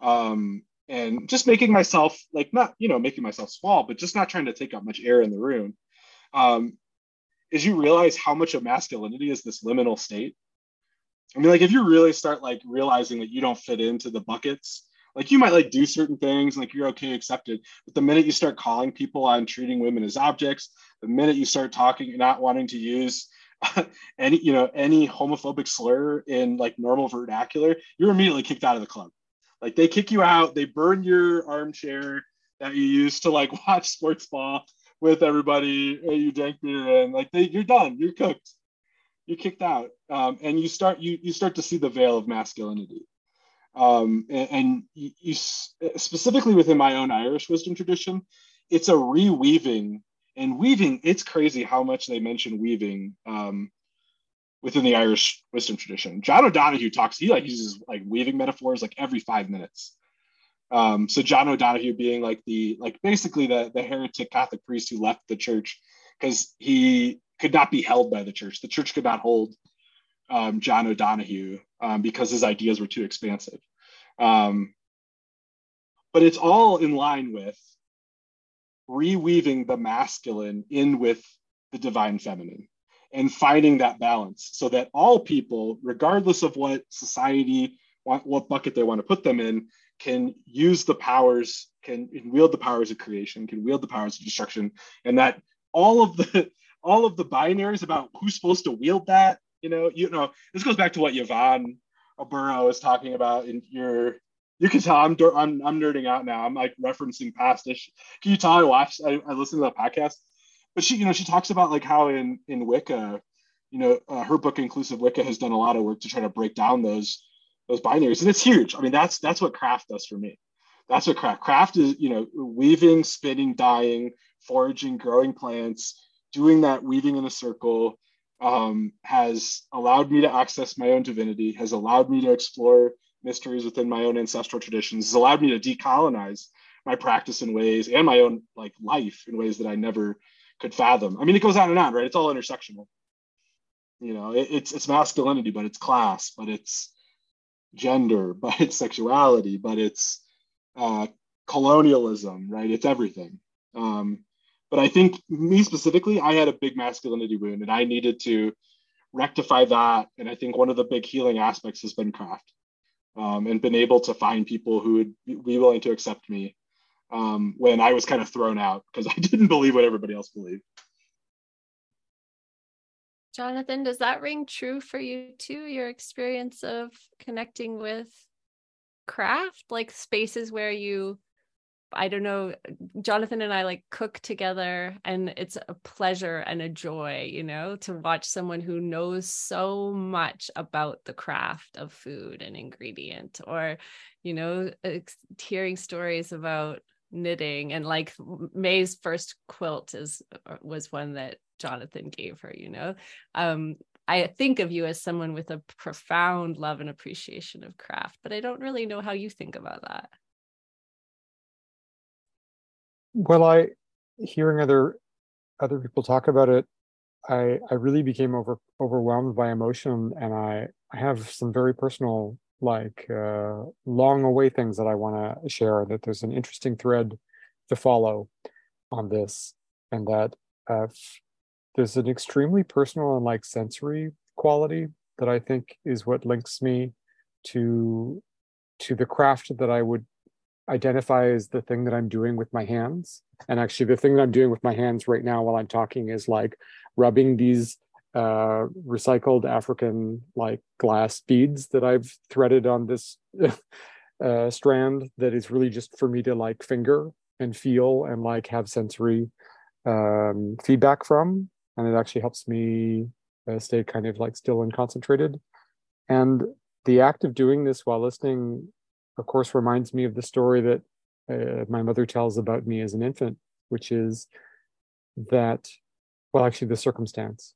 um, and just making myself like not, you know, making myself small, but just not trying to take up much air in the room um, is you realize how much of masculinity is this liminal state. I mean, like if you really start like realizing that you don't fit into the buckets like you might like do certain things like you're okay accepted but the minute you start calling people on treating women as objects the minute you start talking and not wanting to use any you know any homophobic slur in like normal vernacular you're immediately kicked out of the club. Like they kick you out they burn your armchair that you used to like watch sports ball with everybody you drank beer and like they, you're done you're cooked. You're kicked out. Um, and you start you you start to see the veil of masculinity. Um, and, and you, you, specifically within my own Irish wisdom tradition, it's a reweaving and weaving. It's crazy how much they mention weaving um, within the Irish wisdom tradition. John O'Donohue talks. He like uses like weaving metaphors like every five minutes. Um, so John O'Donohue being like the like basically the the heretic Catholic priest who left the church because he could not be held by the church. The church could not hold um, John O'Donohue um, because his ideas were too expansive. Um, but it's all in line with reweaving the masculine in with the divine feminine and finding that balance so that all people, regardless of what society, want, what bucket they want to put them in, can use the powers, can, wield the powers of creation, can wield the powers of destruction, and that all of the all of the binaries about who's supposed to wield that you know, you know, this goes back to what Yvonne Aburrow was talking about in your. You can tell I'm I'm I'm nerding out now. I'm like referencing past ish. Can you tell I watched I, I listened to the podcast? but she, you know, she talks about like how in in Wicca, you know, uh, her book Inclusive Wicca has done a lot of work to try to break down those those binaries, and it's huge. I mean, that's that's what craft does for me. That's what craft craft is. You know, weaving, spinning, dyeing, foraging, growing plants, doing that weaving in a circle um, has allowed me to access my own divinity, has allowed me to explore mysteries within my own ancestral traditions, has allowed me to decolonize my practice in ways and my own like life in ways that I never could fathom. I mean, it goes on and on, right? It's all intersectional. You know, it, it's it's masculinity, but it's class, but it's gender, but it's sexuality, but it's uh, colonialism, right? It's everything. Um, but I think me specifically, I had a big masculinity wound, and I needed to rectify that. And I think one of the big healing aspects has been craft, um, and been able to find people who would be willing to accept me um, when I was kind of thrown out because I didn't believe what everybody else believed. Jonathan, does that ring true for you too? Your experience of connecting with craft, like spaces where you, I don't know, Jonathan and I like cook together and it's a pleasure and a joy, you know, to watch someone who knows so much about the craft of food and ingredient or, you know, hearing stories about knitting and like May's first quilt is uh, was one that Jonathan gave her, you know. Um I think of you as someone with a profound love and appreciation of craft, but I don't really know how you think about that. Well, I hearing other other people talk about it, I I really became over overwhelmed by emotion and I I have some very personal like uh, long away things that I want to share. That there's an interesting thread to follow on this, and that uh, there's an extremely personal and like sensory quality that I think is what links me to to the craft that I would identify as the thing that I'm doing with my hands. And actually, the thing that I'm doing with my hands right now while I'm talking is like rubbing these uh, recycled African like glass beads that I've threaded on this uh, strand that is really just for me to like finger and feel and like have sensory um, feedback from. And it actually helps me uh, stay kind of like still and concentrated. And the act of doing this while listening, of course, reminds me of the story that uh, my mother tells about me as an infant, which is that, well, actually, the circumstance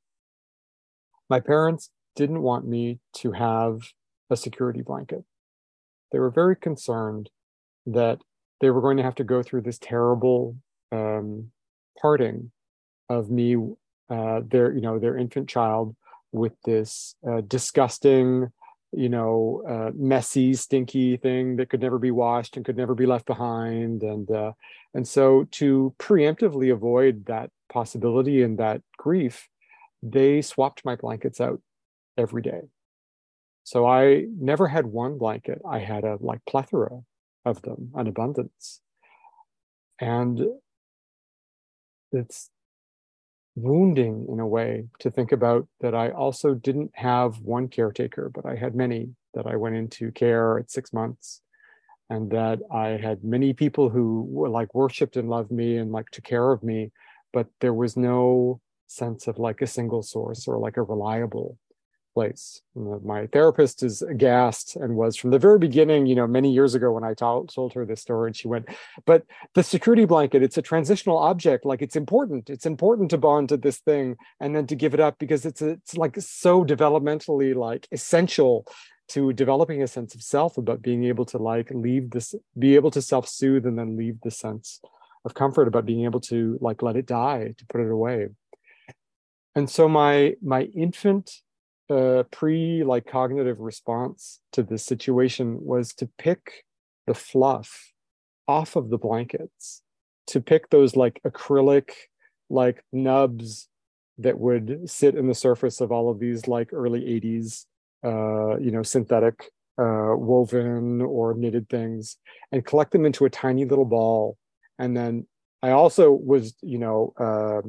my parents didn't want me to have a security blanket. They were very concerned that they were going to have to go through this terrible um, parting of me, uh, their you know their infant child, with this uh, disgusting, you know, uh, messy, stinky thing that could never be washed and could never be left behind, and uh, and so to preemptively avoid that possibility and that grief, they swapped my blankets out every day. So I never had one blanket. I had a like plethora of them, an abundance. And it's wounding in a way to think about that I also didn't have one caretaker, but I had many that I went into care at six months. And that I had many people who were like worshiped and loved me and like took care of me, but there was no sense of like a single source or like a reliable place. My therapist is aghast and was from the very beginning, you know, many years ago when I told, told her this story, and she went, But the security blanket, it's a transitional object. Like it's important. It's important to bond to this thing and then to give it up because it's, a, it's like so developmentally like essential to developing a sense of self about being able to like leave this, be able to self soothe and then leave the sense of comfort about being able to like let it die, to put it away and so my my infant uh, pre like cognitive response to this situation was to pick the fluff off of the blankets to pick those like acrylic like nubs that would sit in the surface of all of these like early 80s uh, you know synthetic uh, woven or knitted things and collect them into a tiny little ball. And then i also was you know uh,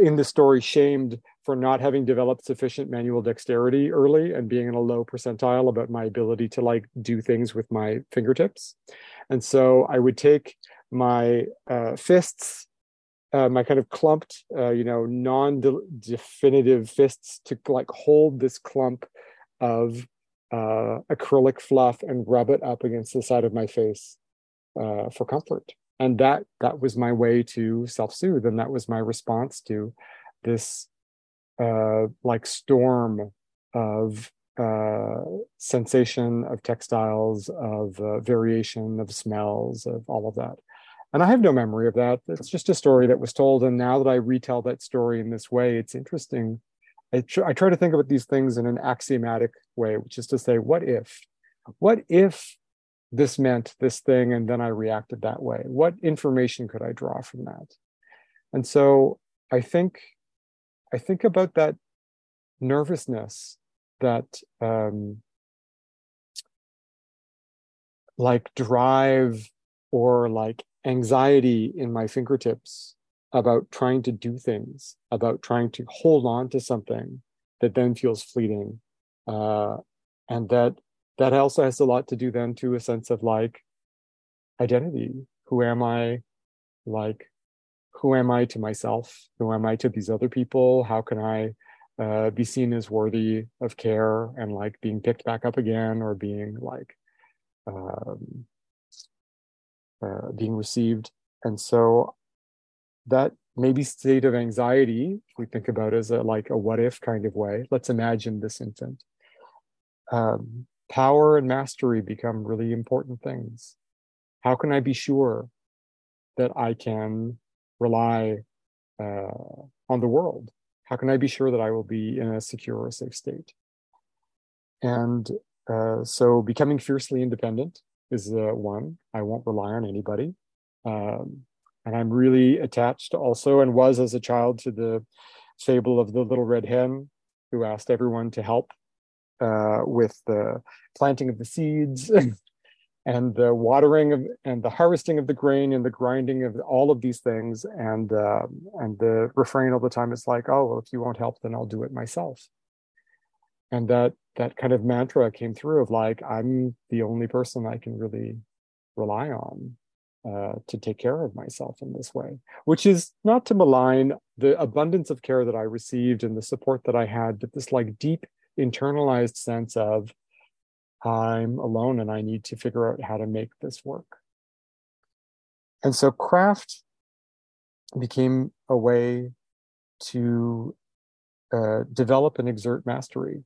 in the story shamed for not having developed sufficient manual dexterity early and being in a low percentile about my ability to like do things with my fingertips and so i would take my uh, fists uh, my kind of clumped, uh, you know, non-definitive fists to like hold this clump of uh, acrylic fluff and rub it up against the side of my face uh, for comfort. And that that was my way to self-soothe, and that was my response to this uh, like storm of uh, sensation, of textiles, of uh, variation, of smells, of all of that. And I have no memory of that. It's just a story that was told. And now that I retell that story in this way, it's interesting. I, tr- I try to think about these things in an axiomatic way, which is to say, what if? What if this meant this thing and then I reacted that way? What information could I draw from that? And so I think I think about that nervousness that um, like drive or like anxiety in my fingertips about trying to do things, about trying to hold on to something that then feels fleeting. Uh, and that that also has a lot to do then to a sense of like identity. Who am I? Like, who am I to myself? Who am I to these other people? How can I uh, be seen as worthy of care and like being picked back up again or being like um, uh, being received. And so that maybe state of anxiety, we think about as a like a what if kind of way, let's imagine this infant. Um, power and mastery become really important things. How can I be sure that I can rely uh, on the world? How can I be sure that I will be in a secure or safe state? And uh, so becoming fiercely independent is uh, one. I won't rely on anybody. Um, and I'm really attached also, and was as a child, to the fable of the little red hen who asked everyone to help uh, with the planting of the seeds and the watering of and the harvesting of the grain and the grinding of all of these things. And uh, and the refrain all the time is like, "Oh, well, if you won't help, then I'll do it myself." And that that kind of mantra came through of like i'm the only person i can really rely on uh, to take care of myself in this way which is not to malign the abundance of care that i received and the support that i had but this like deep internalized sense of i'm alone and i need to figure out how to make this work and so craft became a way to uh, develop and exert mastery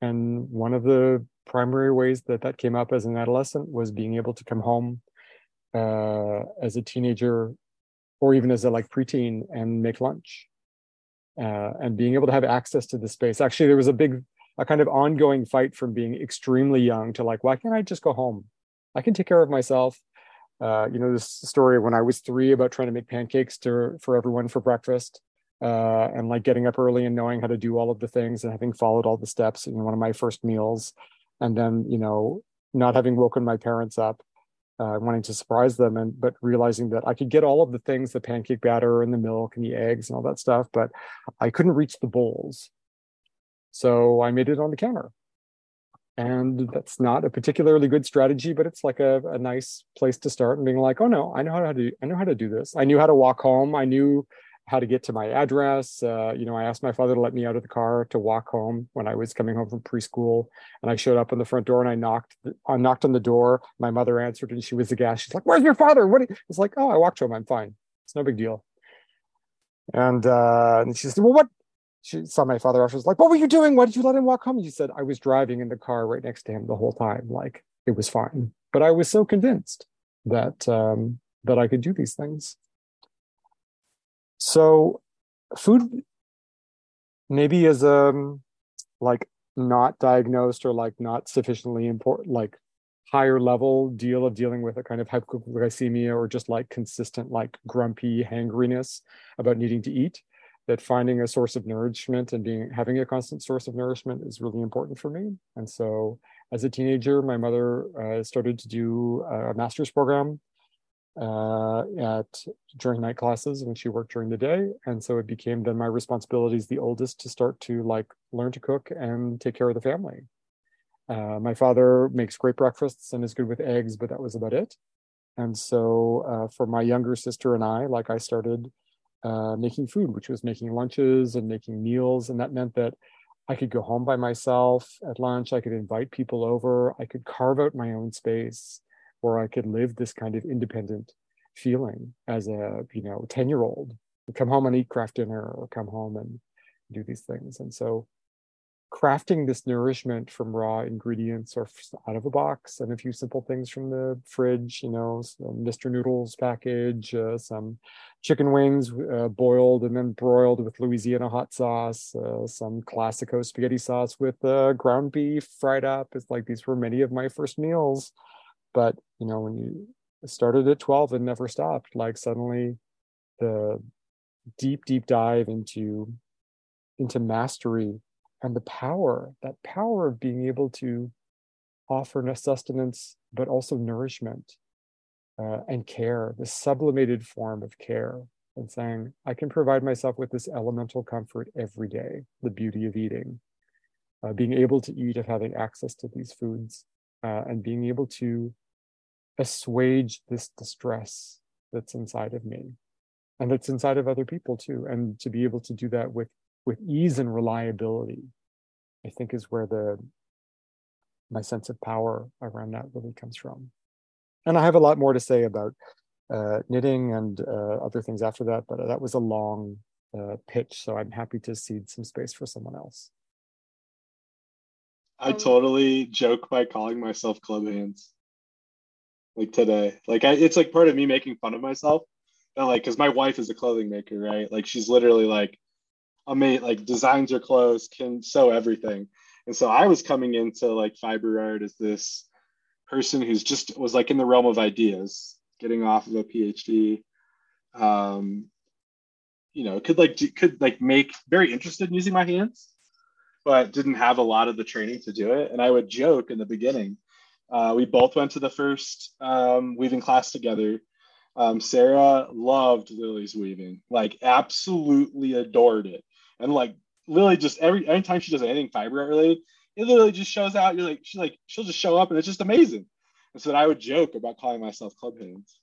and one of the primary ways that that came up as an adolescent was being able to come home uh, as a teenager or even as a like preteen and make lunch uh, and being able to have access to the space. Actually, there was a big, a kind of ongoing fight from being extremely young to like, why can't I just go home? I can take care of myself. Uh, you know, this story when I was three about trying to make pancakes to, for everyone for breakfast uh, and like getting up early and knowing how to do all of the things and having followed all the steps in one of my first meals and then you know not having woken my parents up uh, wanting to surprise them and but realizing that i could get all of the things the pancake batter and the milk and the eggs and all that stuff but i couldn't reach the bowls so i made it on the counter and that's not a particularly good strategy but it's like a, a nice place to start and being like oh no i know how to do i know how to do this i knew how to walk home i knew how to get to my address. Uh, you know, I asked my father to let me out of the car to walk home when I was coming home from preschool. And I showed up on the front door and I knocked, I knocked on the door. My mother answered and she was aghast. She's like, "Where's your father?" What? It's like, "Oh, I walked home. I'm fine. It's no big deal." And uh, and she said, "Well, what?" She saw my father after. Was like, "What were you doing? Why did you let him walk home?" And she said, "I was driving in the car right next to him the whole time. Like it was fine." But I was so convinced that um, that I could do these things. So food maybe is um like not diagnosed or like not sufficiently important like higher level deal of dealing with a kind of hypoglycemia or just like consistent like grumpy hangriness about needing to eat that finding a source of nourishment and being having a constant source of nourishment is really important for me and so as a teenager my mother uh, started to do a master's program uh, at during night classes when she worked during the day, and so it became then my responsibility as the oldest to start to like learn to cook and take care of the family. Uh, my father makes great breakfasts and is good with eggs, but that was about it. And so uh, for my younger sister and I, like I started uh, making food, which was making lunches and making meals. And that meant that I could go home by myself at lunch. I could invite people over. I could carve out my own space where I could live this kind of independent feeling as a, you know, 10 year old, come home and eat Kraft Dinner or come home and do these things. And so crafting this nourishment from raw ingredients or out of a box and a few simple things from the fridge, you know, Mr. Noodles package, uh, some chicken wings uh, boiled and then broiled with Louisiana hot sauce, uh, some Classico spaghetti sauce with uh, ground beef fried up. It's like these were many of my first meals. But, you know, when you started at 12 and never stopped, like suddenly the deep, deep dive into into mastery and the power, that power of being able to offer sustenance, but also nourishment uh, and care, the sublimated form of care, and saying, I can provide myself with this elemental comfort every day, the beauty of eating, uh, being able to eat, of having access to these foods, uh, and being able to assuage this distress that's inside of me and that's inside of other people too and to be able to do that with with ease and reliability, I think is where the my sense of power around that really comes from. And I have a lot more to say about uh, knitting and uh, other things after that, but that was a long uh, pitch, so I'm happy to cede some space for someone else. I um, totally joke by calling myself club hands. Like today, like I, it's like part of me making fun of myself. And like, cause my wife is a clothing maker, right? Like she's literally like, amazing, like designs your clothes, can sew everything. And so I was coming into like fiber art as this person who's just was like in the realm of ideas, getting off of a PhD. Um, you know, could like could like make very interested in using my hands, but didn't have a lot of the training to do it. And I would joke in the beginning. Uh, we both went to the first um, weaving class together. Um, Sarah loved Lily's weaving, like absolutely adored it and like literally just every anytime she does anything fiber art related, it literally just shows out. You're like, she's like, she'll just show up and it's just amazing. And so I would joke about calling myself club hands.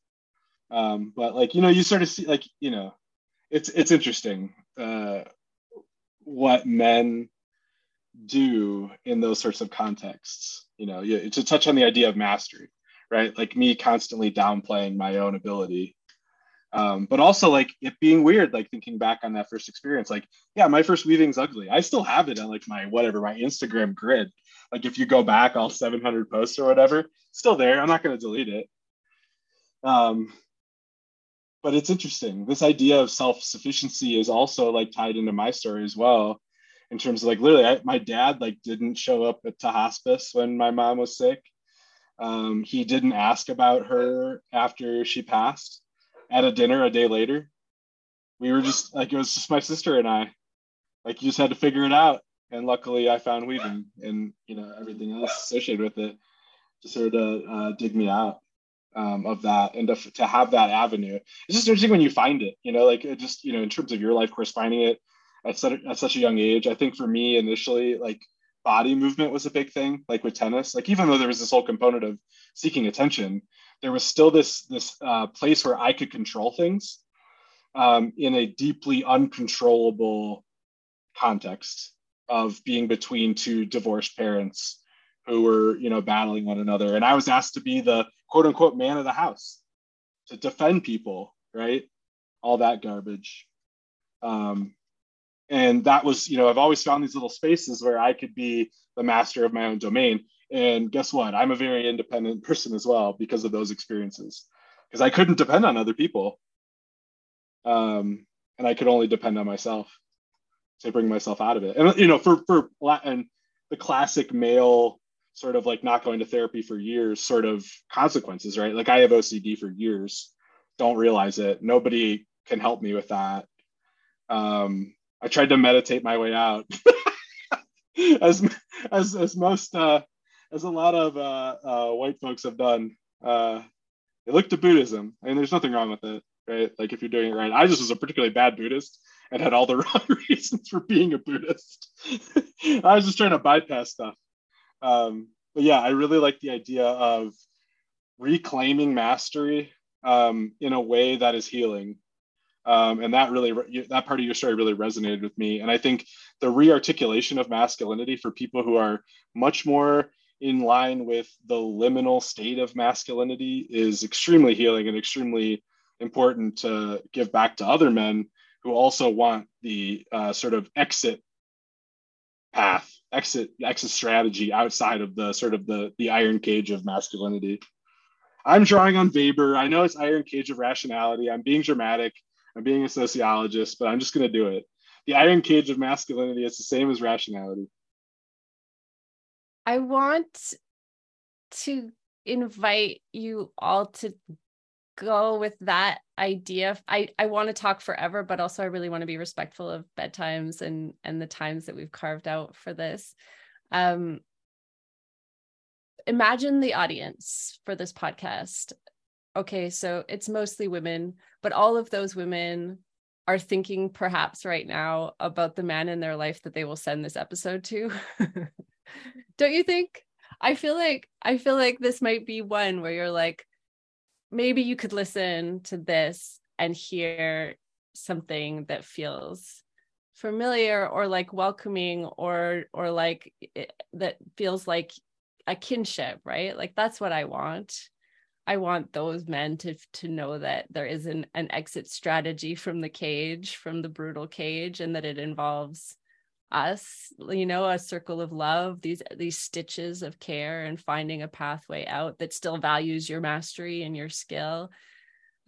Um, but like, you know, you sort of see like, you know, it's it's interesting uh, what men do in those sorts of contexts. You know, to touch on the idea of mastery, right? Like me constantly downplaying my own ability um, but also like it being weird, like thinking back on that first experience, like, yeah, my first weaving's ugly. I still have it on like my whatever, my Instagram grid. Like if you go back all 700 posts or whatever, still there. I'm not going to delete it. Um, but it's interesting. This idea of self-sufficiency is also like tied into my story as well, in terms of like literally, I, my dad like didn't show up at, to hospice when my mom was sick. Um, he didn't ask about her after she passed at a dinner a day later. We were just like it was just my sister and I. Like you just had to figure it out. And luckily I found weaving and you know everything else associated with it to sort of uh, dig me out um, of that and to, to have that avenue. It's just interesting when you find it, you know, like it just, you know, in terms of your life course, finding it at such, at such a young age. I think for me initially, like body movement was a big thing, like with tennis. Like even though there was this whole component of seeking attention, there was still this this uh, place where I could control things um, in a deeply uncontrollable context of being between two divorced parents who were you know battling one another. And i was asked to be the quote unquote man of the house to defend people right? All that garbage. Um, and that was you know i've always found these little spaces where i could be the master of my own domain and guess what? I'm a very independent person as well because of those experiences. Because I couldn't depend on other people. Um, and I could only depend on myself to bring myself out of it. And you know, for for and the classic male sort of like not going to therapy for years sort of consequences, right? Like I have OCD for years, don't realize it. Nobody can help me with that. Um, I tried to meditate my way out, as as as most uh, as a lot of uh, uh, white folks have done. Uh, they look to Buddhism, and there's nothing wrong with it, right? Like if you're doing it right. I just was a particularly bad Buddhist and had all the wrong reasons for being a Buddhist. I was just trying to bypass stuff. Um, but yeah, I really like the idea of reclaiming mastery um, in a way that is healing. um, and that really re- that part of your story really resonated with me. And I think the rearticulation of masculinity for people who are much more in line with the liminal state of masculinity is extremely healing and extremely important to give back to other men who also want the uh, sort of exit path exit exit strategy outside of the sort of the the iron cage of masculinity. I'm drawing on weber. I know it's iron cage of rationality. I'm being dramatic. I'm being a sociologist but i'm just going to do it. The iron cage of masculinity is the same as rationality I want to invite you all to go with that idea. I, I want to talk forever, but also I really want to be respectful of bedtimes and and the times that we've carved out for this. Um imagine the audience for this podcast. Okay, so it's mostly women, but all of those women are thinking perhaps right now about the man in their life that they will send this episode to. Don't you think? I feel like I feel like this might be one where you're like maybe you could listen to this and hear something that feels familiar or like welcoming or or like it, that feels like a kinship right like that's what i want i want those men to to know that there is an, an exit strategy from the cage from the brutal cage and that it involves us you know a circle of love these these stitches of care and finding a pathway out that still values your mastery and your skill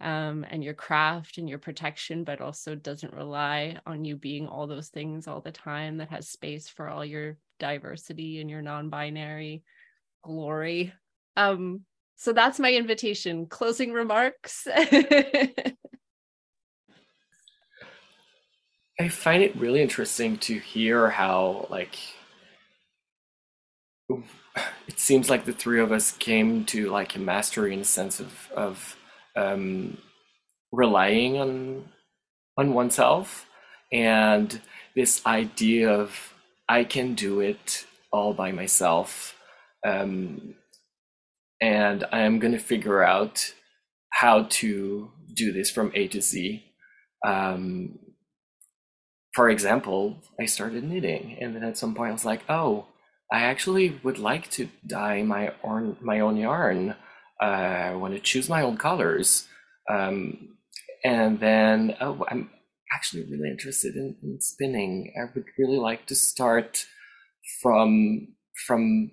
um, and your craft and your protection but also doesn't rely on you being all those things all the time that has space for all your diversity and your non-binary glory. Um so that's my invitation. Closing remarks I find it really interesting to hear how like it seems like the three of us came to like a mastery in a sense of of um, relying on on oneself and this idea of I can do it all by myself um, and I am going to figure out how to do this from A to Z. Um, for example, I started knitting, and then at some point I was like, oh, I actually would like to dye my own my own yarn. Uh, I want to choose my own colors, um, and then oh, I'm actually really interested in, in spinning. I would really like to start from from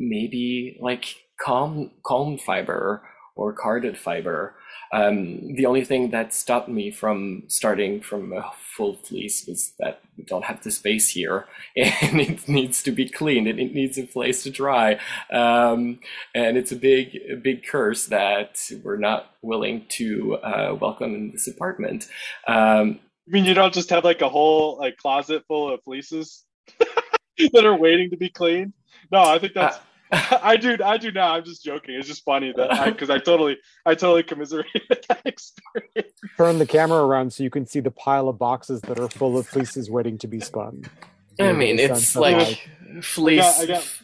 maybe like calm calm fiber or carded fiber um, the only thing that stopped me from starting from a full fleece was that we don't have the space here and it needs to be cleaned and it needs a place to dry. Um, and it's a big, a big curse that we're not willing to uh, welcome in this apartment. Um, I mean, you don't just have like a whole like closet full of fleeces that are waiting to be cleaned? No, I think that's. Uh, I do, I do now. I'm just joking. It's just funny that because I, I, totally, I totally commiserate with that experience. Turn the camera around so you can see the pile of boxes that are full of fleeces waiting to be spun. I mean, it's like, like fleece, I got, I got...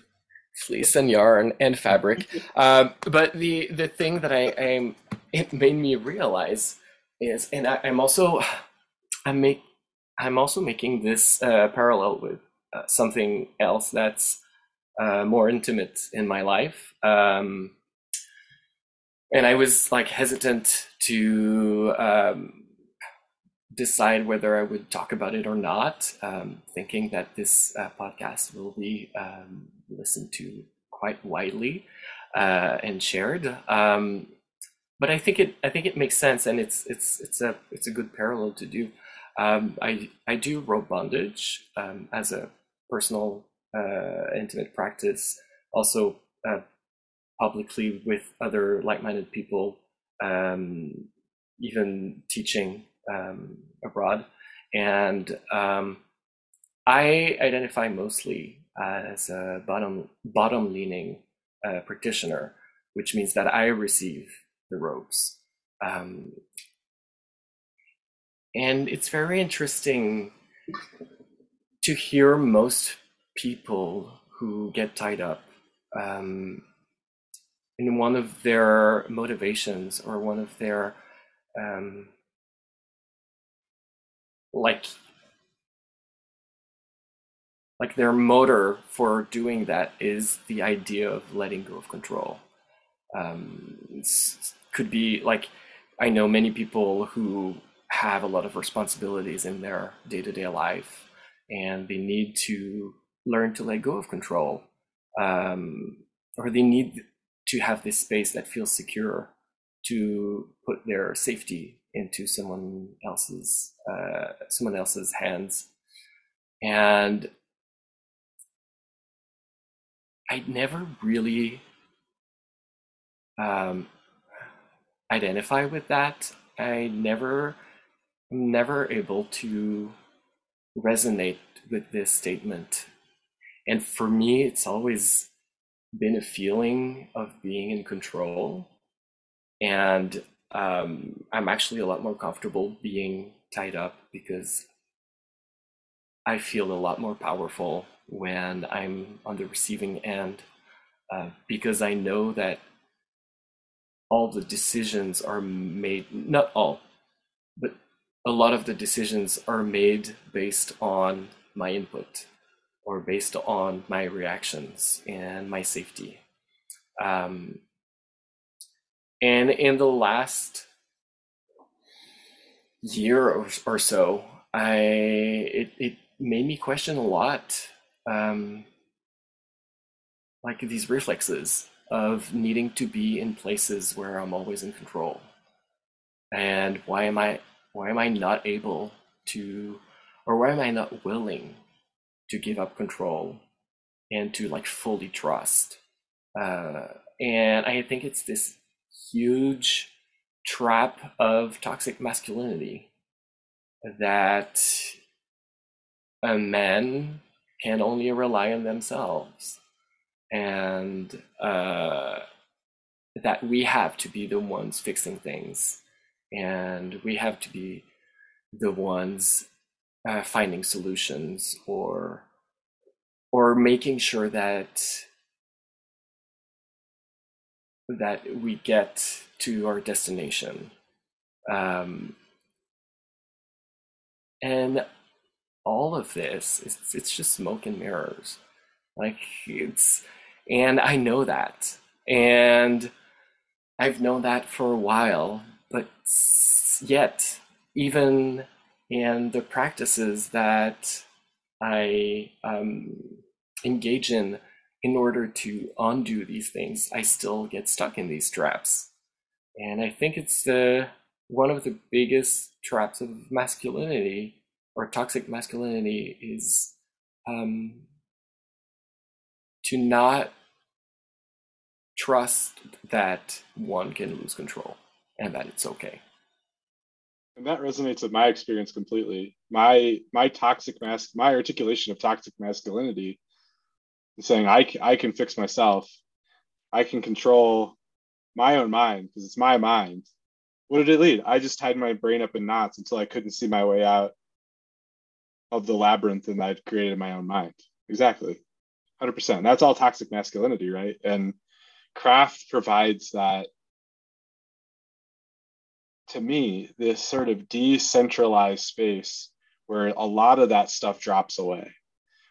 fleece and yarn and fabric. uh, but the the thing that I, I it made me realize is, and I, am also, I'm make, I'm also making this uh, parallel with uh, something else that's uh, more intimate in my life. Um, and I was like hesitant to um, decide whether I would talk about it or not, um, thinking that this uh, podcast will be um, listened to quite widely uh, and shared. Um, but I think it I think it makes sense, and it's it's it's a it's a good parallel to do. Um, I I do rope bondage um, as a personal uh, intimate practice, also uh, publicly with other like-minded people, um, even teaching um, abroad. And um, I identify mostly as a bottom bottom leaning uh, practitioner, which means that I receive the ropes. Um, and it's very interesting to hear most people who get tied up um, in one of their motivations or one of their um, like like their motor for doing that is the idea of letting go of control. Um, could be like i know many people who have a lot of responsibilities in their day-to-day life and they need to learn to let go of control um, or they need to have this space that feels secure to put their safety into someone else's uh, someone else's hands. And i never really um, identify with that. I never never able to resonate with this statement and for me it's always been a feeling of being in control. And um, I'm actually a lot more comfortable being tied up because I feel a lot more powerful when I'm on the receiving end uh, because I know that all the decisions are made, not all, but a lot of the decisions are made based on my input or based on my reactions and my safety. Um, and in the last year or, or so, I it, it made me question a lot, um, like these reflexes of needing to be in places where I'm always in control. And why am I why am I not able to, or why am I not willing to give up control and to like fully trust? Uh, and I think it's this huge trap of toxic masculinity that a man can only rely on themselves and uh, that we have to be the ones fixing things and we have to be the ones uh, finding solutions or or making sure that that we get to our destination. Um, and all of this, it's, it's just smoke and mirrors. Like it's, and I know that. And I've known that for a while, but yet, even in the practices that I um, engage in in order to undo these things, I still get stuck in these traps. And I think it's the one of the biggest traps of masculinity or toxic masculinity is um, to not trust that one can lose control and that it's okay. And that resonates with my experience completely. My my toxic mask, my articulation of toxic masculinity saying I, I can fix myself. I can control my own mind because it's my mind. What did it lead? I just tied my brain up in knots until i couldn't see my way out of the labyrinth and i'd created in my own mind. Exactly. 100% that's all toxic masculinity right? And craft provides that to me this sort of decentralized space where a lot of that stuff drops away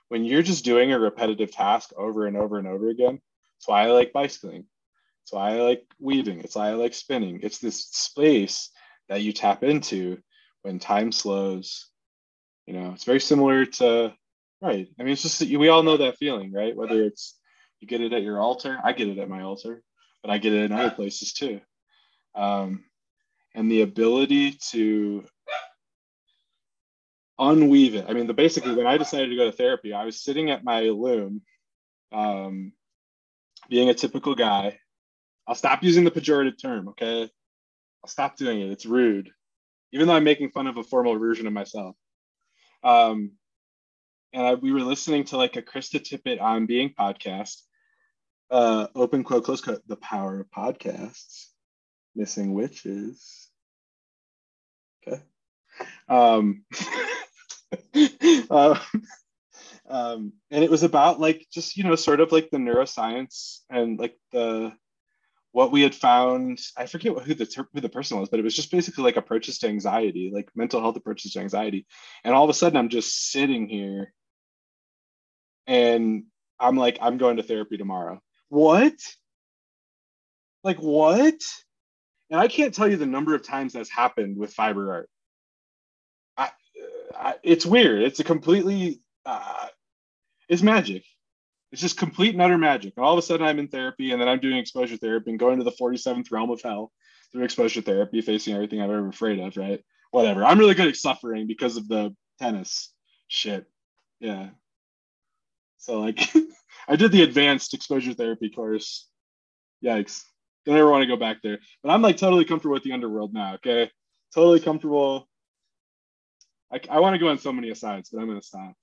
when you're just doing a repetitive task over and over and over again, that's why I like bicycling. That's why I like weaving. It's why I like spinning. It's this space that you tap into when time slows. You know, it's very similar to, right. I mean, it's just, we all know that feeling, right? Whether it's you get it at your altar, I get it at my altar, but I get it in other places too. Um, and the ability to unweave it. I mean, the basically when I decided to go to therapy, I was sitting at my loom, um, being a typical guy. I'll stop using the pejorative term, okay? I'll stop doing it. It's rude, even though I'm making fun of a formal version of myself. Um, and I, we were listening to like a Krista Tippett on Being podcast, uh, open quote, close quote, the power of podcasts, missing witches. Um, uh, um, and it was about like just you know sort of like the neuroscience and like the what we had found. I forget who the who the person was, but it was just basically like approaches to anxiety, like mental health approaches to anxiety. And all of a sudden, I'm just sitting here, and I'm like, I'm going to therapy tomorrow. What? Like what? And I can't tell you the number of times that's happened with fiber art. I, I it's weird. It's a completely, uh, it's magic. It's just complete and utter magic. And all of a sudden, I'm in therapy, and then I'm doing exposure therapy and going to the 47th realm of hell through exposure therapy, facing everything I'm ever afraid of. Right? Whatever. I'm really good at suffering because of the tennis shit. Yeah. So like, I did the advanced exposure therapy course. Yikes. Don't ever want to go back there. But I'm like totally comfortable with the underworld now. Okay. Totally comfortable. I, I want to go on so many asides, but I'm going to stop.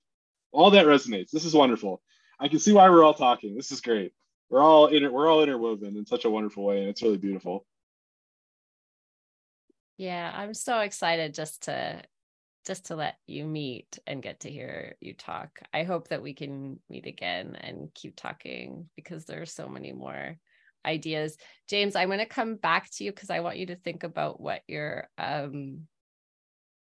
All that resonates. This is wonderful. I can see why we're all talking. This is great. We're all inter- we're all interwoven in such a wonderful way, and it's really beautiful. Yeah, I'm so excited just to just to let you meet and get to hear you talk. I hope that we can meet again and keep talking because there's so many more ideas. James, I'm going to come back to you because I want you to think about what your um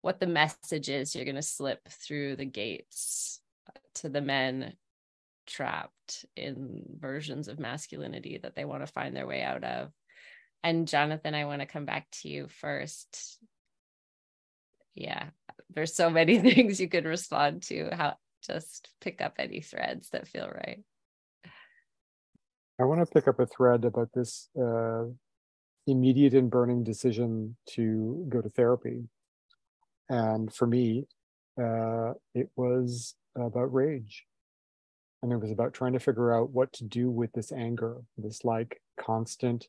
what the message is you're going to slip through the gates to the men trapped in versions of masculinity that they want to find their way out of. And Jonathan, I want to come back to you first. Yeah, there's so many things you could respond to. How just pick up any threads that feel right. I want to pick up a thread about this uh, immediate and burning decision to go to therapy. And for me, uh, it was about rage. And it was about trying to figure out what to do with this anger, this like constant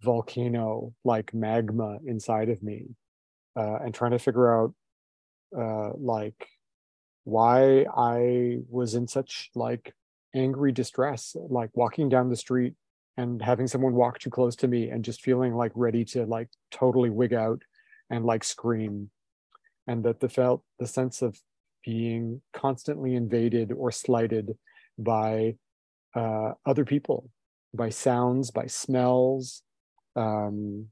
volcano, like magma inside of me, uh, and trying to figure out uh, like why I was in such like angry distress, like walking down the street and having someone walk too close to me and just feeling like ready to like totally wig out and like scream. And that the felt the sense of being constantly invaded or slighted by uh, other people, by sounds, by smells, um,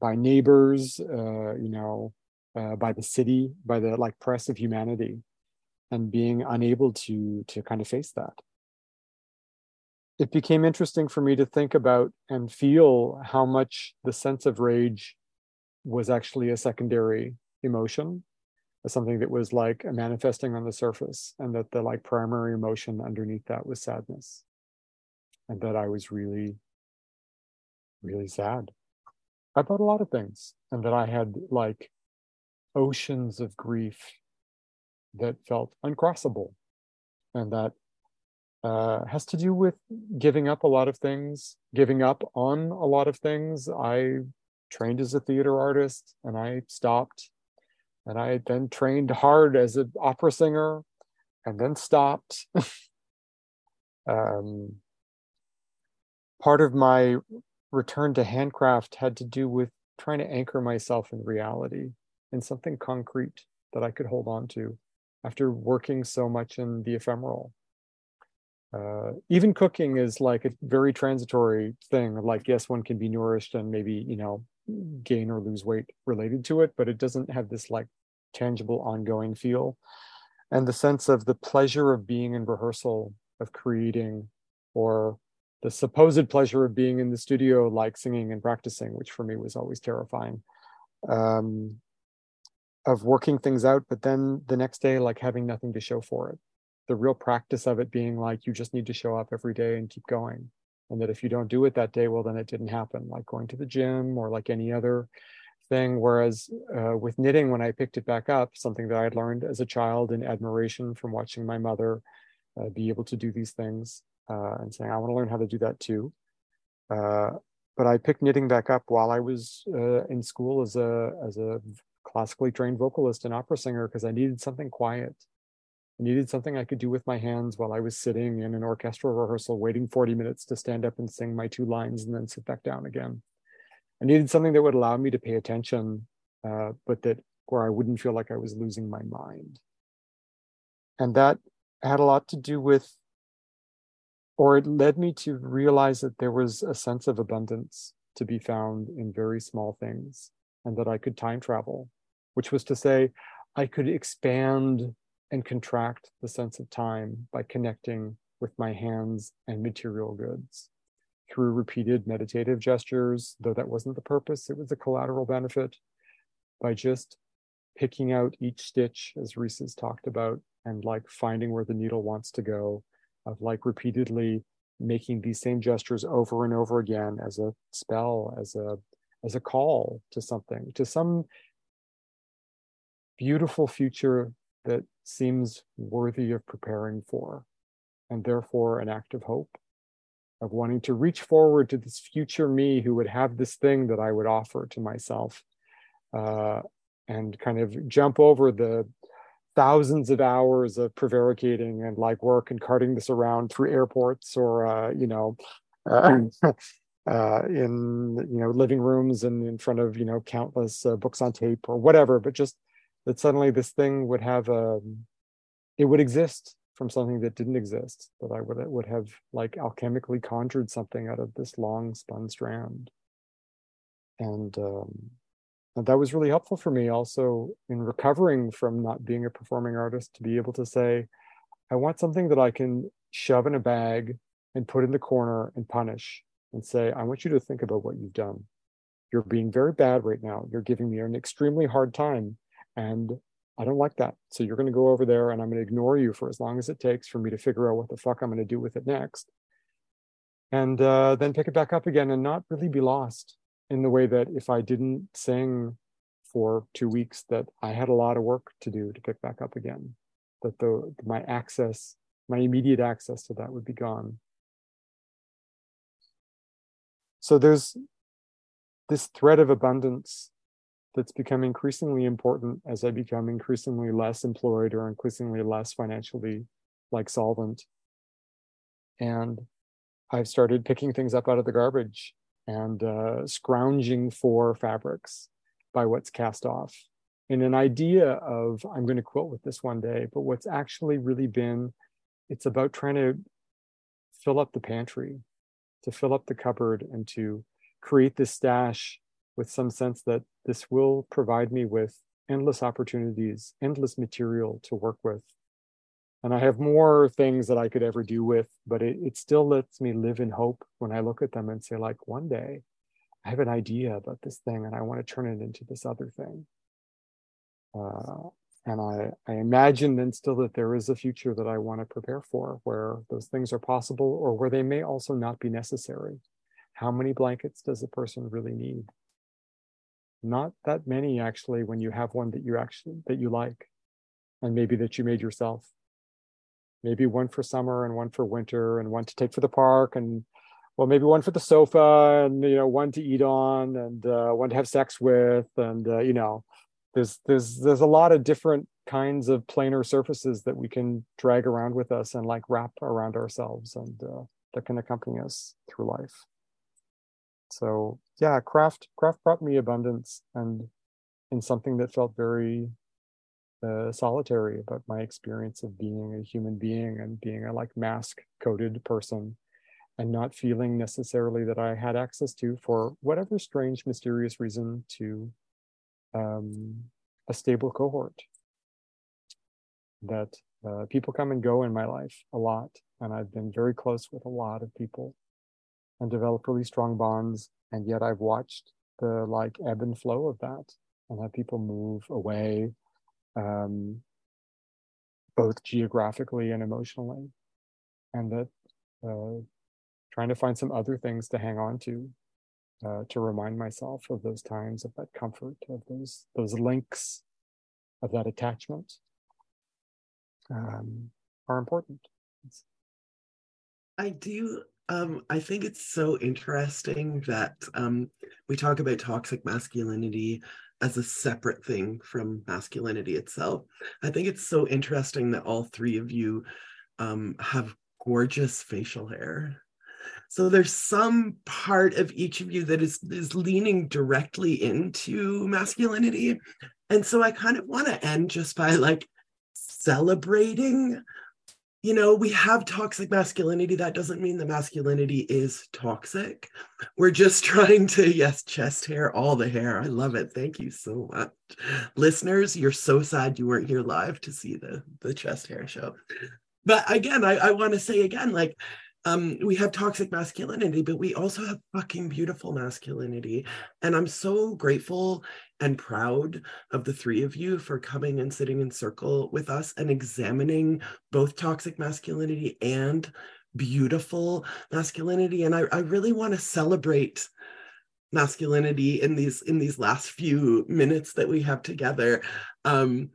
by neighbors, uh, you know, uh, by the city, by the like press of humanity, and being unable to to kind of face that it became interesting for me to think about and feel how much the sense of rage was actually a secondary emotion something that was like manifesting on the surface and that the like primary emotion underneath that was sadness. And that i was really really sad about a lot of things. And that i had like oceans of grief that felt uncrossable. And that uh, has to do with giving up a lot of things, giving up on a lot of things. I trained as a theater artist and I stopped. And I then trained hard as an opera singer and then stopped. um, part of my return to handcraft had to do with trying to anchor myself in reality, in something concrete that I could hold on to after working so much in the ephemeral uh, even cooking is like a very transitory thing like yes one can be nourished and maybe you know gain or lose weight related to it but it doesn't have this like tangible ongoing feel. And the sense of the pleasure of being in rehearsal of creating or the supposed pleasure of being in the studio like singing and practicing which for me was always terrifying. Um, of working things out but then the next day like having nothing to show for it the real practice of it being like you just need to show up every day and keep going. And that if you don't do it that day well then it didn't happen like going to the gym or like any other thing. Whereas uh, with knitting when i picked it back up something that i had learned as a child in admiration from watching my mother uh, be able to do these things uh, and saying i want to learn how to do that too. Uh, but i picked knitting back up while i was uh, in school as a as a classically trained vocalist and opera singer because i needed something quiet needed something I could do with my hands while I was sitting in an orchestral rehearsal, waiting 40 minutes to stand up and sing my two lines and then sit back down again. I needed something that would allow me to pay attention, uh, but that where I wouldn't feel like I was losing my mind. And that had a lot to do with or it led me to realize that there was a sense of abundance to be found in very small things and that I could time travel, which was to say, I could expand and contract the sense of time by connecting with my hands and material goods. Through repeated meditative gestures, though that wasn't the purpose, it was a collateral benefit by just picking out each stitch, as Reese has talked about, and like finding where the needle wants to go, of like repeatedly making these same gestures over and over again as a spell, as a as a call to something, to some beautiful future that seems worthy of preparing for, and therefore an act of hope, of wanting to reach forward to this future me who would have this thing that I would offer to myself, uh, and kind of jump over the thousands of hours of prevaricating and like work and carting this around through airports or uh, you know uh, uh, in you know living rooms and in front of you know countless uh, books on tape or whatever but just that suddenly this thing would have a um, it would exist from something that didn't exist that i would would have like alchemically conjured something out of this long spun strand. And um, and that was really helpful for me also in recovering from not being a performing artist to be able to say i want something that i can shove in a bag and put in the corner and punish and say i want you to think about what you've done. You're being very bad right now. You're giving me an extremely hard time and i don't like that so you're going to go over there and i'm going to ignore you for as long as it takes for me to figure out what the fuck i'm going to do with it next and uh, then pick it back up again and not really be lost in the way that if I didn't sing for two weeks, that I had a lot of work to do to pick back up again. That the my access, my immediate access to that would be gone. So there's this thread of abundance that's become increasingly important as I become increasingly less employed or increasingly less financially like solvent. And I've started picking things up out of the garbage and uh, scrounging for fabrics by what's cast off in an idea of i'm going to quilt with this one day but what's actually really been it's about trying to fill up the pantry to fill up the cupboard and to create this stash with some sense that this will provide me with endless opportunities endless material to work with and I have more things that I could ever do with, but it, it still lets me live in hope when I look at them and say, like, one day I have an idea about this thing and I want to turn it into this other thing. Uh, and I, I imagine then still that there is a future that I want to prepare for where those things are possible or where they may also not be necessary. How many blankets does a person really need? Not that many actually when you have one that you actually that you like and maybe that you made yourself. Maybe one for summer and one for winter and one to take for the park and well maybe one for the sofa and you know one to eat on and uh, one to have sex with and uh, you know there's there's there's a lot of different kinds of planar surfaces that we can drag around with us and like wrap around ourselves and uh, that can accompany us through life so yeah craft craft brought me abundance and in something that felt very uh, solitary about my experience of being a human being and being a like mask coated person and not feeling necessarily that I had access to, for whatever strange, mysterious reason, to um, a stable cohort. That uh, people come and go in my life a lot, and I've been very close with a lot of people and develop really strong bonds. And yet I've watched the like ebb and flow of that and have people move away um, both geographically and emotionally, and that uh, trying to find some other things to hang on to, uh, to remind myself of those times, of that comfort, of those those links, of that attachment, um, are important. I do. Um, I think it's so interesting that um, we talk about toxic masculinity as a separate thing from masculinity itself. I think it's so interesting that all three of you um, have gorgeous facial hair. So there's some part of each of you that is is leaning directly into masculinity. And so I kind of want to end just by like celebrating you know, we have toxic masculinity. That doesn't mean that masculinity is toxic. We're just trying to, yes, chest hair, all the hair. I love it. Thank you so much. Listeners, you're so sad you weren't here live to see the, the chest hair show. But again, I, I want to say again, like, um, we have toxic masculinity, but we also have fucking beautiful masculinity. And I'm so grateful and proud of the three of you for coming and sitting in circle with us and examining both toxic masculinity and beautiful masculinity. And I, I really want to celebrate masculinity in these in these last few minutes that we have together. Um,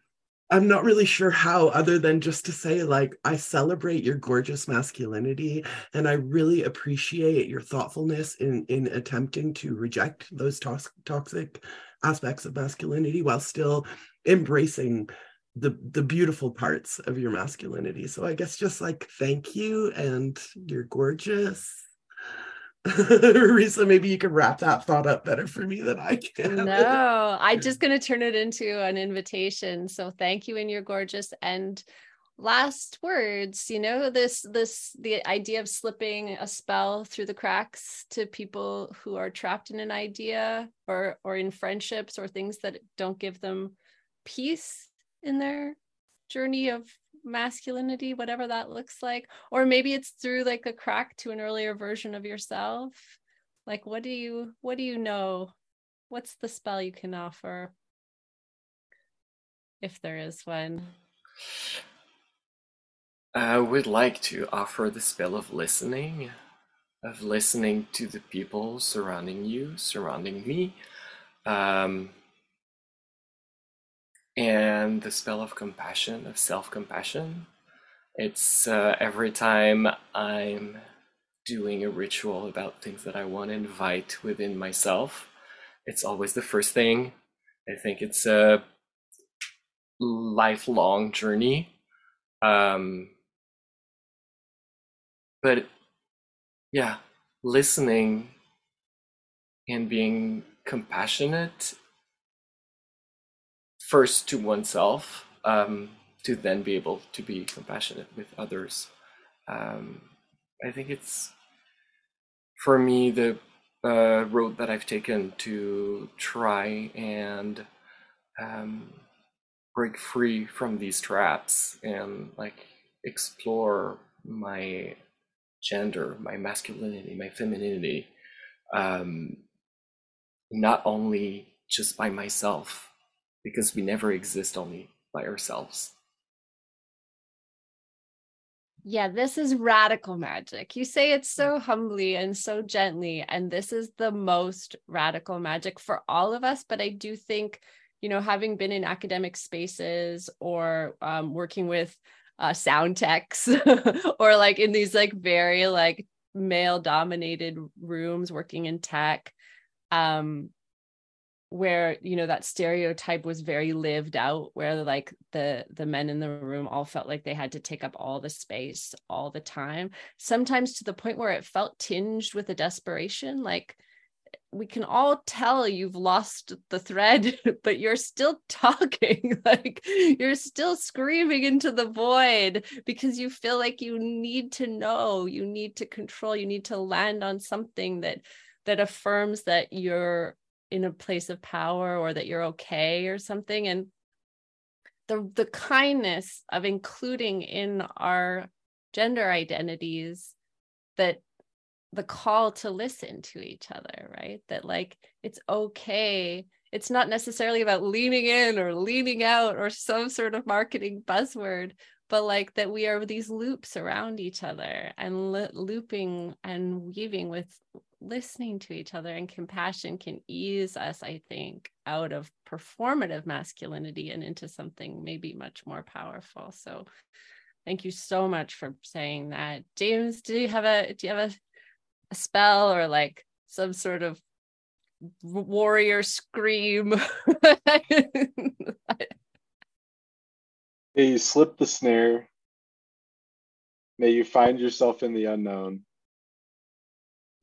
I'm not really sure how, other than just to say, like, I celebrate your gorgeous masculinity, and I really appreciate your thoughtfulness in in attempting to reject those to- toxic aspects of masculinity while still embracing the the beautiful parts of your masculinity. So I guess just like thank you, and you're gorgeous. Risa, maybe you can wrap that thought up better for me than I can. No, I'm just going to turn it into an invitation. So thank you, and you're gorgeous. And last words, you know, this this the idea of slipping a spell through the cracks to people who are trapped in an idea or or in friendships or things that don't give them peace in their journey of masculinity whatever that looks like or maybe it's through like a crack to an earlier version of yourself. Like what do you what do you know? What's the spell you can offer? If there is one. I would like to offer the spell of listening, of listening to the people surrounding you, surrounding me, um, and the spell of compassion, of self compassion. It's uh, every time I'm doing a ritual about things that I want to invite within myself, it's always the first thing. I think it's a lifelong journey. Um, but yeah, listening and being compassionate first to oneself um, to then be able to be compassionate with others. Um, I think it's for me the uh, road that I've taken to try and um, break free from these traps and like explore my gender, my masculinity, my femininity, um, not only just by myself, because we never exist only by ourselves. Yeah, this is radical magic. You say it so humbly and so gently, and this is the most radical magic for all of us. But I do think, you know, having been in academic spaces or um, working with uh, sound techs or like in these like very like male dominated rooms working in tech um where you know that stereotype was very lived out where like the the men in the room all felt like they had to take up all the space all the time sometimes to the point where it felt tinged with a desperation like we can all tell you've lost the thread but you're still talking like you're still screaming into the void because you feel like you need to know you need to control you need to land on something that that affirms that you're in a place of power or that you're okay or something and the the kindness of including in our gender identities that the call to listen to each other, right? That like it's okay. It's not necessarily about leaning in or leaning out or some sort of marketing buzzword, but like that we are these loops around each other and li- looping and weaving with listening to each other and compassion can ease us i think out of performative masculinity and into something maybe much more powerful so thank you so much for saying that james do you have a do you have a a spell or like some sort of warrior scream. May you slip the snare. May you find yourself in the unknown.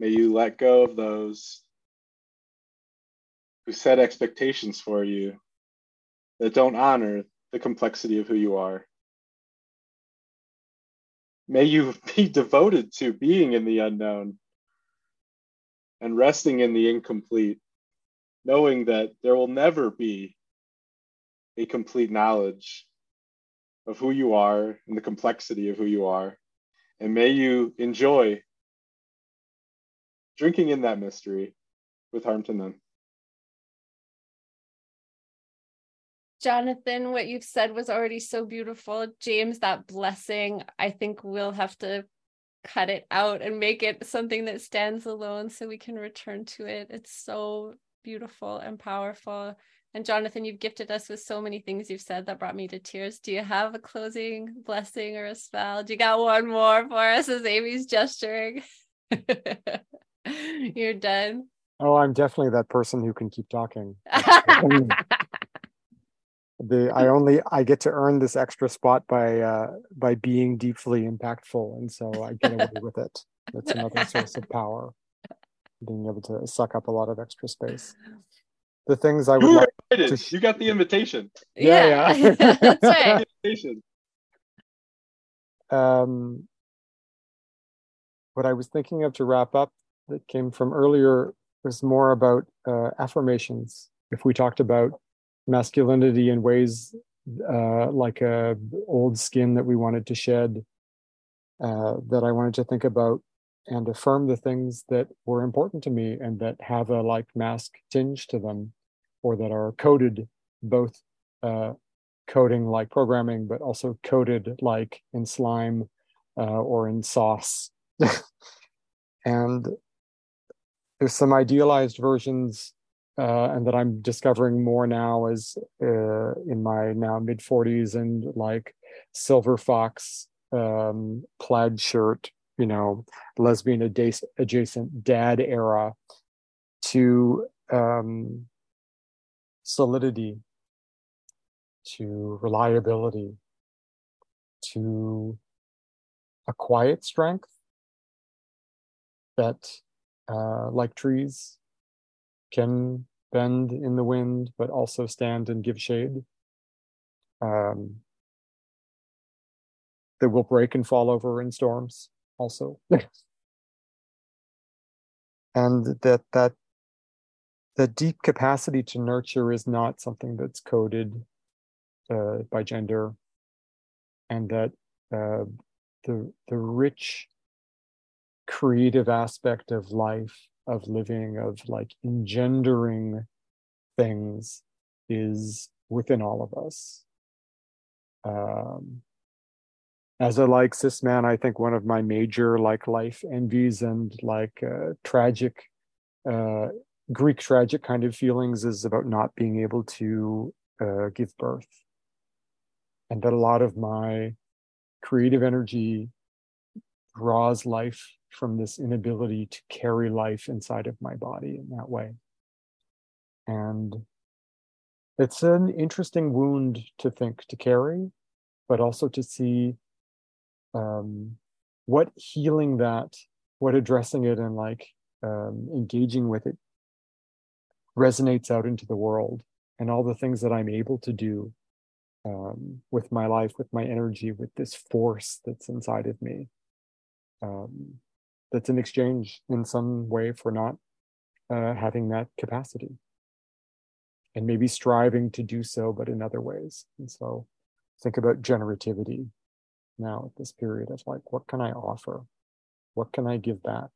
May you let go of those who set expectations for you that don't honor the complexity of who you are. May you be devoted to being in the unknown and resting in the incomplete, knowing that there will never be a complete knowledge of who you are and the complexity of who you are. And may you enjoy drinking in that mystery with harm to none. Jonathan, what you've said was already so beautiful. James, that blessing, I think we'll have to cut it out and make it something that stands alone so we can return to it. It's so beautiful and powerful. And Jonathan, you've gifted us with so many things you've said that brought me to tears. Do you have a closing blessing or a spell? Do you got one more for us as Amy's gesturing? You're done. Oh, I'm definitely that person who can keep talking. the I only I get to earn this extra spot by uh by being deeply impactful, and so I get away with it. That's another source of power, being able to suck up a lot of extra space. The things I would You like were invited. sh- You got the invitation. Yeah, yeah. That's right. Invitation. um, what I was thinking of to wrap up that came from earlier was more about uh, affirmations. If we talked about masculinity in ways uh, like a old skin that we wanted to shed, uh, that I wanted to think about and affirm the things that were important to me and that have a like mask tinge to them, or that are coded both uh, coding like programming, but also coded like in slime uh, or in sauce. and there's some idealized versions, uh, and that I'm discovering more now as uh, in my now mid 40s and like silver fox um, plaid shirt, you know, lesbian adjacent, dad era to um, solidity to reliability, to a quiet strength that, uh, like trees, can bend in the wind, but also stand and give shade. Um, that will break and fall over in storms, also. and that that the deep capacity to nurture is not something that's coded uh, by gender, and that uh, the the rich creative aspect of life, of living, of like engendering things, is within all of us. Um, as a like cis man, I think one of my major like life envies and like uh, tragic, uh, Greek tragic kind of feelings is about not being able to uh, give birth and that a lot of my creative energy draws life from this inability to carry life inside of my body in that way. And it's an interesting wound to think to carry, but also to see um, what healing that, what addressing it and like um, engaging with it resonates out into the world and all the things that I'm able to do um, with my life, with my energy, with this force that's inside of me. Um, that's an exchange in some way for not uh, having that capacity and maybe striving to do so, but in other ways. And so think about generativity now at this period of like, what can I offer? What can I give back?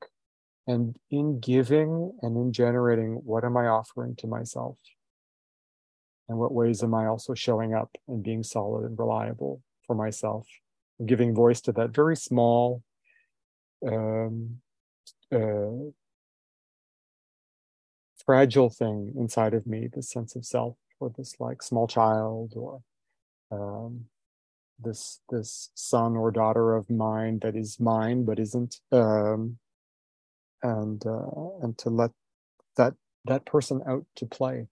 And in giving and in generating, what am I offering to myself? And what ways am I also showing up and being solid and reliable for myself? Giving voice to that very small, um, uh, fragile thing inside of me, this sense of self, or this like small child, or um, this this son or daughter of mine that is mine but isn't, um, and uh, and to let that that person out to play.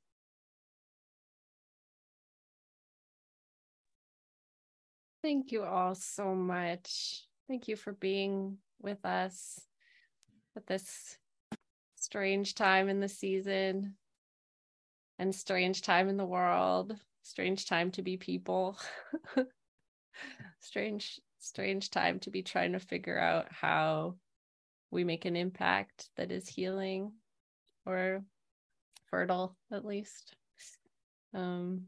Thank you all so much. Thank you for being with us at this strange time in the season and strange time in the world, strange time to be people. strange strange time to be trying to figure out how we make an impact that is healing or fertile at least um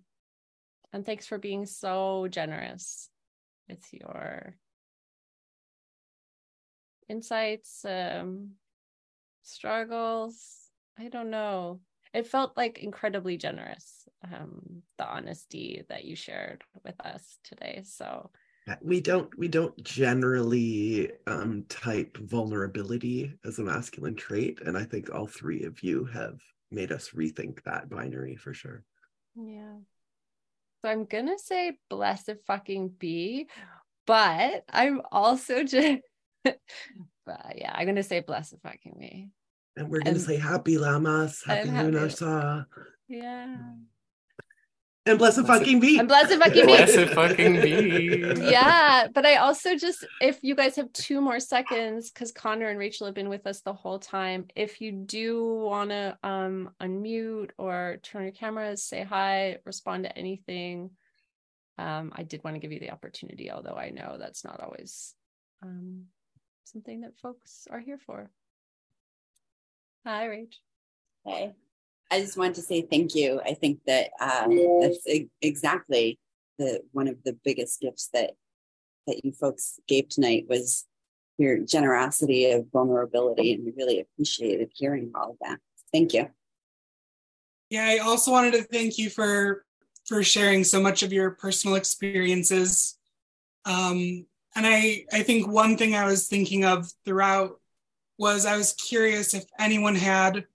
and thanks for being so generous with your insights um struggles. I don't know. It felt like incredibly generous um the honesty that you shared with us today so. We don't we don't generally um type vulnerability as a masculine trait and i think all three of you have made us rethink that binary for sure. Yeah. So i'm gonna say blessed fucking be but i'm also just but yeah i'm gonna say blessed fucking me and we're gonna And- say happy Lammas happy and happy- lunar yeah. And blessed Blessed- fucking be. And blessed fucking me Blessed fucking be. yeah but i also just if you guys have two more seconds because connor and rachel have been with us the whole time if you do want to um unmute or turn your cameras say hi respond to anything um i did want to give you the opportunity although i know that's not always um something that folks are here for hi rach Okay. I just wanted to say thank you. I think that uh, that's e- exactly the one of the biggest gifts that that you folks gave tonight was your generosity of vulnerability, and we really appreciated hearing all of that. Thank you. Yeah, I also wanted to thank you for for sharing so much of your personal experiences. Um, and I I think one thing I was thinking of throughout was I was curious if anyone had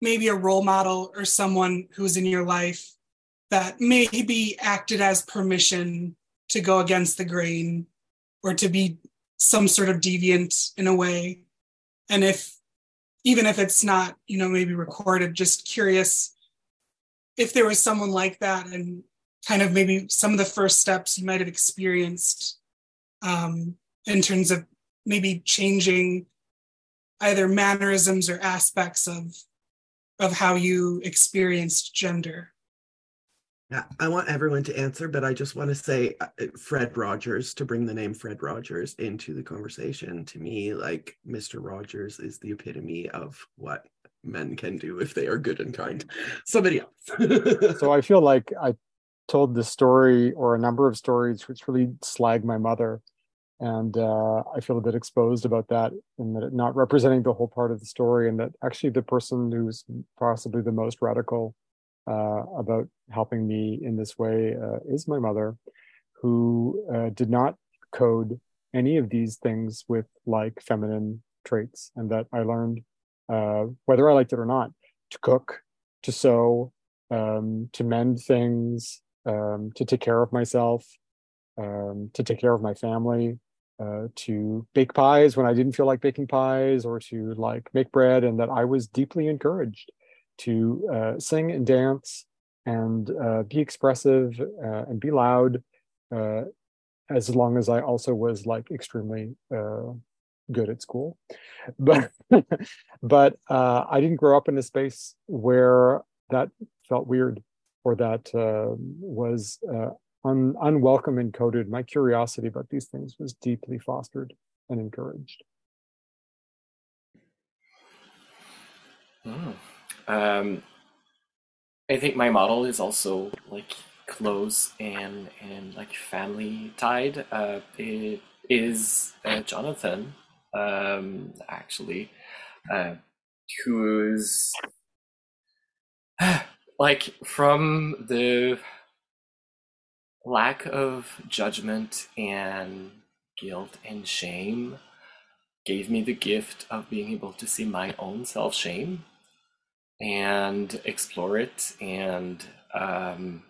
maybe a role model or someone who was in your life that maybe acted as permission to go against the grain or to be some sort of deviant in a way. And if even if it's not, you know, maybe recorded, just curious if there was someone like that and kind of maybe some of the first steps you might have experienced um, in terms of maybe changing either mannerisms or aspects of of how you experienced gender Yeah, I want everyone to answer, but I just want to say uh, Fred Rogers to bring the name Fred Rogers into the conversation. To me, like Mr. Rogers is the epitome of what men can do if they are good and kind. Somebody else. so I feel like I told this story or a number of stories which really slag my mother. And uh, I feel a bit exposed about that and that not representing the whole part of the story, and that actually the person who's possibly the most radical uh, about helping me in this way uh, is my mother, who uh, did not code any of these things with like feminine traits, and that I learned, uh, whether I liked it or not, to cook, to sew, um, to mend things, um, to take care of myself, um, to take care of my family, uh, to bake pies when I didn't feel like baking pies, or to like make bread, and that I was deeply encouraged to uh, sing and dance and uh, be expressive uh, and be loud, uh, as long as I also was like extremely uh, good at school. But but I didn't grow up in a space where that felt weird or that uh, was uh, un- unwelcome and coded. My curiosity about these things was deeply fostered and encouraged. Mm. Um, I think my model is also like close and and like family tied. Uh, it is uh, Jonathan, um, actually, uh, who's like from the lack of judgment and guilt and shame gave me the gift of being able to see my own self shame and explore it and um,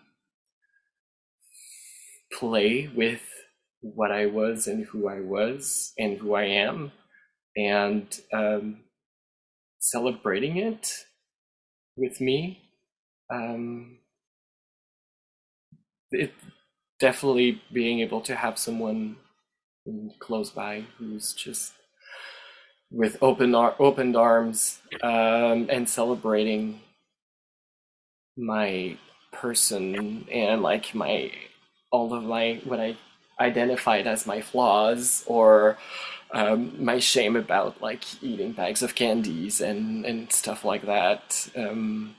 play with what I was and who I was and who I am and um, celebrating it with me. Um, it definitely being able to have someone close by who's just with open ar- opened arms um, and celebrating my person and like my all of my what I identified as my flaws or um, my shame about like eating bags of candies and and stuff like that. Um,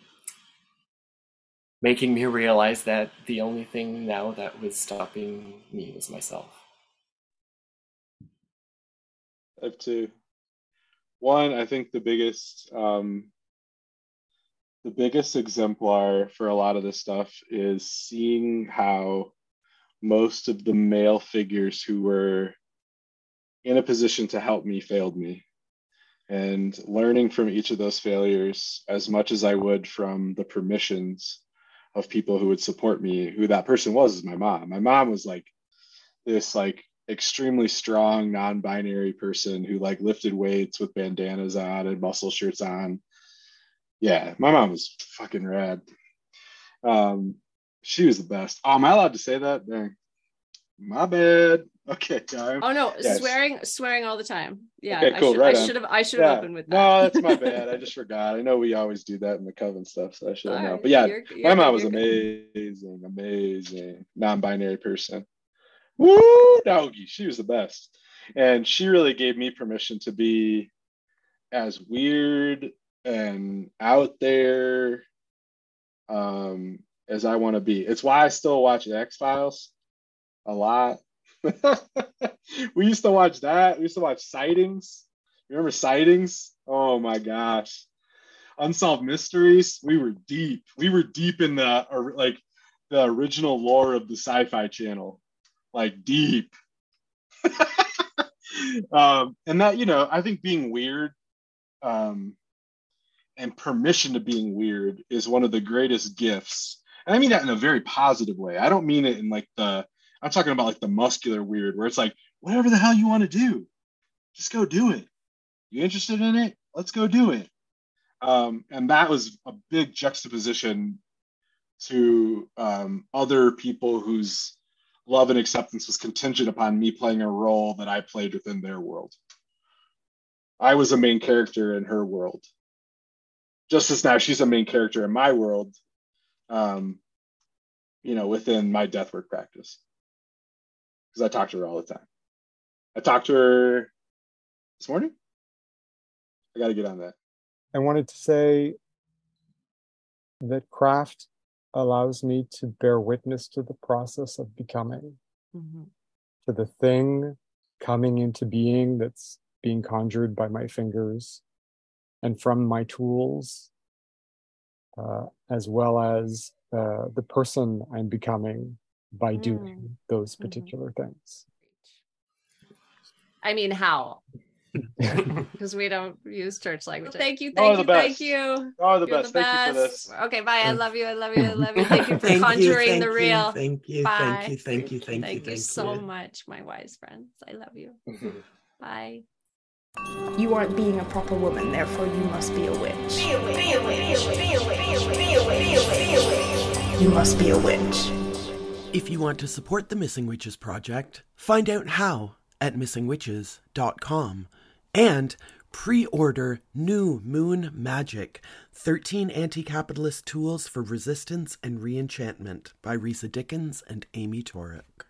making me realize that the only thing now that was stopping me was myself I have two. One, I think the biggest um, the biggest exemplar for a lot of this stuff is seeing how most of the male figures who were in a position to help me failed me and learning from each of those failures as much as i would from the permissions of people who would support me who that person was is my mom. My mom was like this like extremely strong non-binary person who like lifted weights with bandanas on and muscle shirts on. Yeah my mom was fucking rad. Um she was the best. Oh am i allowed to say that? Dang. My bad okay time Oh no, Yes. swearing swearing all the time. Yeah, Okay, cool, I should right I should have I should have Yeah. opened with that. no that's my bad i just forgot i know we always do that in the coven stuff so i should know Alright, but yeah you're- you're my mom was good. amazing amazing non-binary person Woo, doggy. She was the best. And she really gave me permission to be as weird and out there um, as I want to be. It's why I still watch the X Files a lot. we used to watch that. We used to watch Sightings. Remember Sightings? Oh my gosh. Unsolved Mysteries. We were deep. We were deep in the or like the original lore of the Sci-Fi Channel like deep. um, and that, you know, I think being weird um, and permission to being weird is one of the greatest gifts. And I mean that in a very positive way. I don't mean it in like the, I'm talking about like the muscular weird where it's like, whatever the hell you want to do, just go do it. You interested in it? Let's go do it. Um, and that was a big juxtaposition to um, other people whose love and acceptance was contingent upon me playing a role that I played within their world. I was a main character in her world. Just as now she's a main character in my world, um, you know, within my deathwork practice. Because I talk to her all the time. I talked to her this morning. I got to get on that. I wanted to say that craft allows me to bear witness to the process of becoming, Mhm. to the thing coming into being that's being conjured by my fingers and from my tools, uh, as well as uh, the person I'm becoming by doing mm. those mm-hmm. particular things. I mean, how? Because we don't use church language. Thank you, thank the you, thank best. you. Oh, the You're best. Thank you for this. Okay, bye. I love you. I love you. I love you. Thank you for Thank conjuring thank the real. thank you, Bye. thank you, thank you, thank you, Thank you so much, my wise friends. I love you. Bye. You aren't being a proper woman, therefore you must be a witch. Be a witch. Be a witch. Be a witch. Be a witch. Be a witch. Be a witch. Be a witch. You must be a witch. If you want to support the Missing Witches Project, find out how at missingwitches.com and pre order New Moon Magic 13 Anti Capitalist Tools for Resistance and Reenchantment by Risa Dickens and Amy Torok.